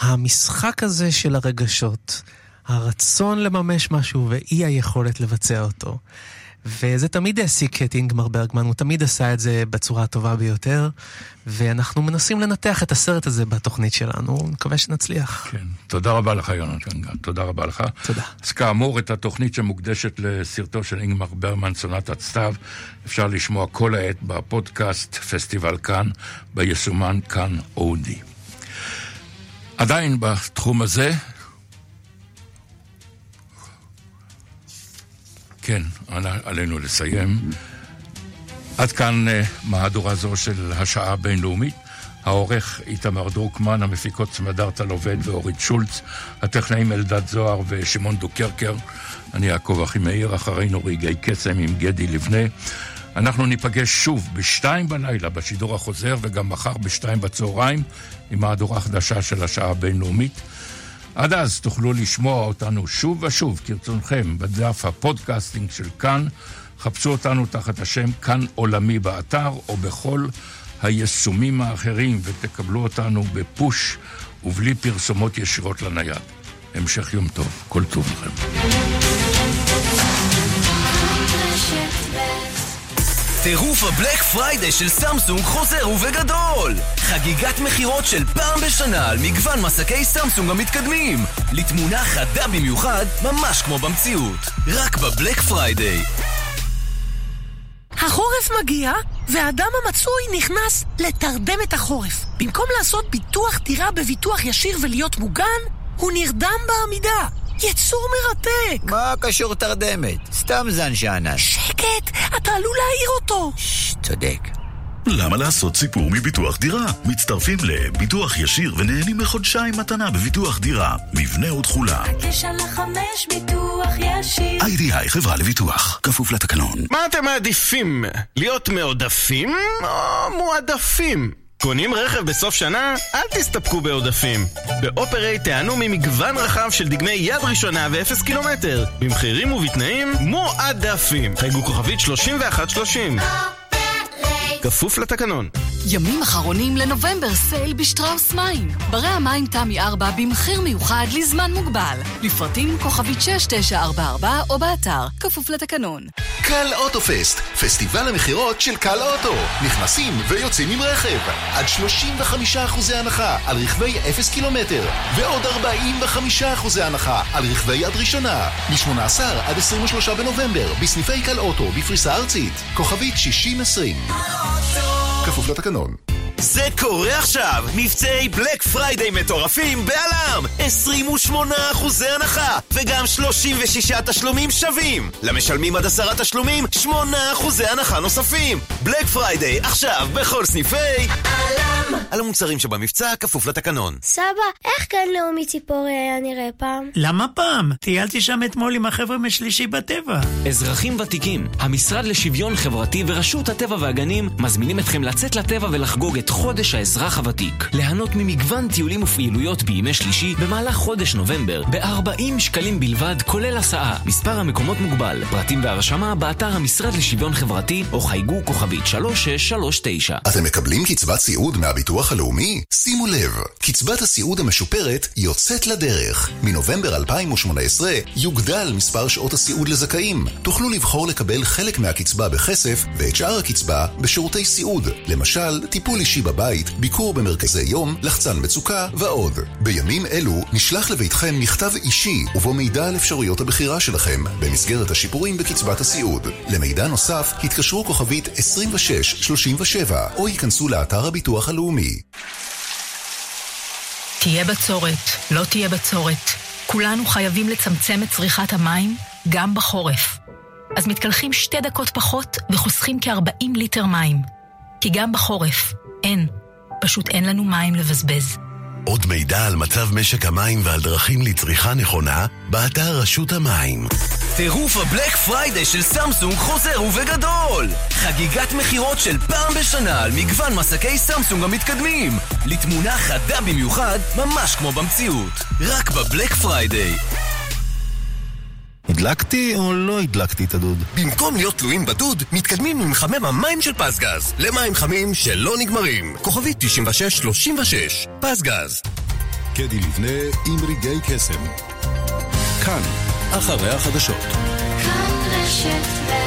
המשחק הזה של הרגשות, הרצון לממש משהו ואי היכולת לבצע אותו. וזה תמיד העסיק את אינגמר ברגמן, הוא תמיד עשה את זה בצורה הטובה ביותר, ואנחנו מנסים לנתח את הסרט הזה בתוכנית שלנו, מקווה שנצליח. כן, תודה רבה לך יונתן גן, תודה רבה לך. תודה. אז כאמור, את התוכנית שמוקדשת לסרטו של אינגמר ברמן, סונת סתיו, אפשר לשמוע כל העת בפודקאסט פסטיבל כאן, ביישומן כאן אודי. עדיין בתחום הזה, כן, עלינו לסיים. עד כאן אה, מהדורה זו של השעה הבינלאומית. העורך איתמר דרוקמן, המפיקות סמדרתה לובד ואורית שולץ, הטכנאים אלדד זוהר ושמעון דוקרקר. אני יעקב אחימאיר, אחרינו רגעי קסם עם גדי לבנה. אנחנו ניפגש שוב בשתיים בלילה בשידור החוזר וגם מחר בשתיים בצהריים עם מהדורה חדשה של השעה הבינלאומית. עד אז תוכלו לשמוע אותנו שוב ושוב, כרצונכם, בדף ה podcasting של כאן. חפשו אותנו תחת השם כאן עולמי באתר, או בכל היישומים האחרים, ותקבלו אותנו ב push ובלי פרסומות ישירות לנייד. המשך יום טוב, כל טוב לכם. טירוף ה Black Friday של סמסונג חוזר ובגדול! חגיגת מכירות של פעם בשנה על מגוון מסכי סמסונג המתקדמים לתמונה חדה במיוחד, ממש כמו במציאות רק בבלק פריידי החורף מגיע, והאדם המצוי נכנס לתרדמת החורף. במקום לעשות ביטוח דירה בביטוח ישיר ולהיות מוגן, הוא נרדם בעמידה. יצור מרתק! מה קשור תרדמת? סתם זן שאנן. שקט! אתה עלול להעיר אותו! ששש, צודק. למה לעשות סיפור מביטוח דירה? מצטרפים לביטוח ישיר ונהנים מחודשיים מתנה בביטוח דירה. מבנה ותכולה. הקש על החמש ביטוח ישיר. איי-די-איי חברה לביטוח. כפוף לתקנון. מה אתם מעדיפים? להיות מעודפים או מועדפים? קונים רכב בסוף שנה? אל תסתפקו בעודפים. באופרייט תענו ממגוון רחב של דגמי יד ראשונה ואפס קילומטר. במחירים ובתנאים מועדפים. חייגו כוכבית 3130. כפוף לתקנון. ימים אחרונים לנובמבר סייל בשטראוס מים. ברי המים תמי 4 במחיר מיוחד לזמן מוגבל. לפרטים כוכבית 6944 או באתר, כפוף לתקנון. קל אוטו fest, פסטיבל המכירות של קל אוטו. נכנסים ויוצאים עם רכב. עד 35% הנחה על רכבי 0 קילומטר, ועוד 45% הנחה על רכבי יד ראשונה. מ-18 עד 23 בנובמבר, בסניפי קל אוטו בפריסה ארצית. כוכבית 6020. כפוף לתקנון. זה קורה עכשיו! מבצעי Black Friday מטורפים ב ALM! 28 אחוזי הנחה! וגם 36 תשלומים שווים! למשלמים עד עשרה תשלומים, 8 אחוזי הנחה נוספים! Black Friday עכשיו בכל סניפי... עלם! על המוצרים שבמבצע כפוף לתקנון. סבא, איך גן לאומי ציפורי היה נראה פעם? למה פעם? טיילתי שם אתמול עם החבר'ה משלישי בטבע. אזרחים ותיקים, המשרד לשוויון חברתי ורשות הטבע והגנים מזמינים אתכם לצאת לטבע ולחגוג את חודש האזרח הוותיק. ליהנות ממגוון טיולים ופעילויות בימי שלישי במהלך חודש נובמבר ב-40 שקלים בלבד, כולל הסעה. מספר המקומות מוגבל. פרטים והרשמה באתר המשרד לשוויון חברתי או חייגו כוכבית 3639. אתם מקבלים קצבת סיעוד מהביטוח הלאומי? שימו לב, קצבת הסיעוד המשופרת יוצאת לדרך. מנובמבר 2018 יוגדל מספר שעות הסיעוד לזכאים. תוכלו לבחור לקבל חלק מהקצבה בכסף ואת שאר הקצבה בשירותי סיעוד. למשל, טיפול אישי בבית, ביקור במרכזי יום, לחצן מצוקה ועוד. בימים אלו נשלח לביתכם מכתב אישי ובו מידע על אפשרויות הבחירה שלכם במסגרת השיפורים בקצבת הסיעוד. למידע נוסף התקשרו כוכבית 2637 או ייכנסו לאתר הביטוח הלאומי. תהיה בצורת, לא תהיה בצורת. כולנו חייבים לצמצם את צריכת המים גם בחורף. אז מתקלחים שתי דקות פחות וחוסכים כ-40 ליטר מים. כי גם בחורף אין, פשוט אין לנו מים לבזבז. עוד מידע על מצב משק המים ועל דרכים לצריכה נכונה, באתר רשות המים. טירוף ה Black Friday של סמסונג חוזר ובגדול! חגיגת מכירות של פעם בשנה על מגוון מסכי סמסונג המתקדמים! לתמונה חדה במיוחד, ממש כמו במציאות. רק בבלק פריידי. הדלקתי או לא הדלקתי את הדוד? במקום להיות תלויים בדוד, מתקדמים עם מחמם המים של פסגז. למים חמים שלא נגמרים. כוכבית 9636. פסגז. קדי לבנה עם רגעי קסם. כאן, אחרי החדשות. כאן רשת ב'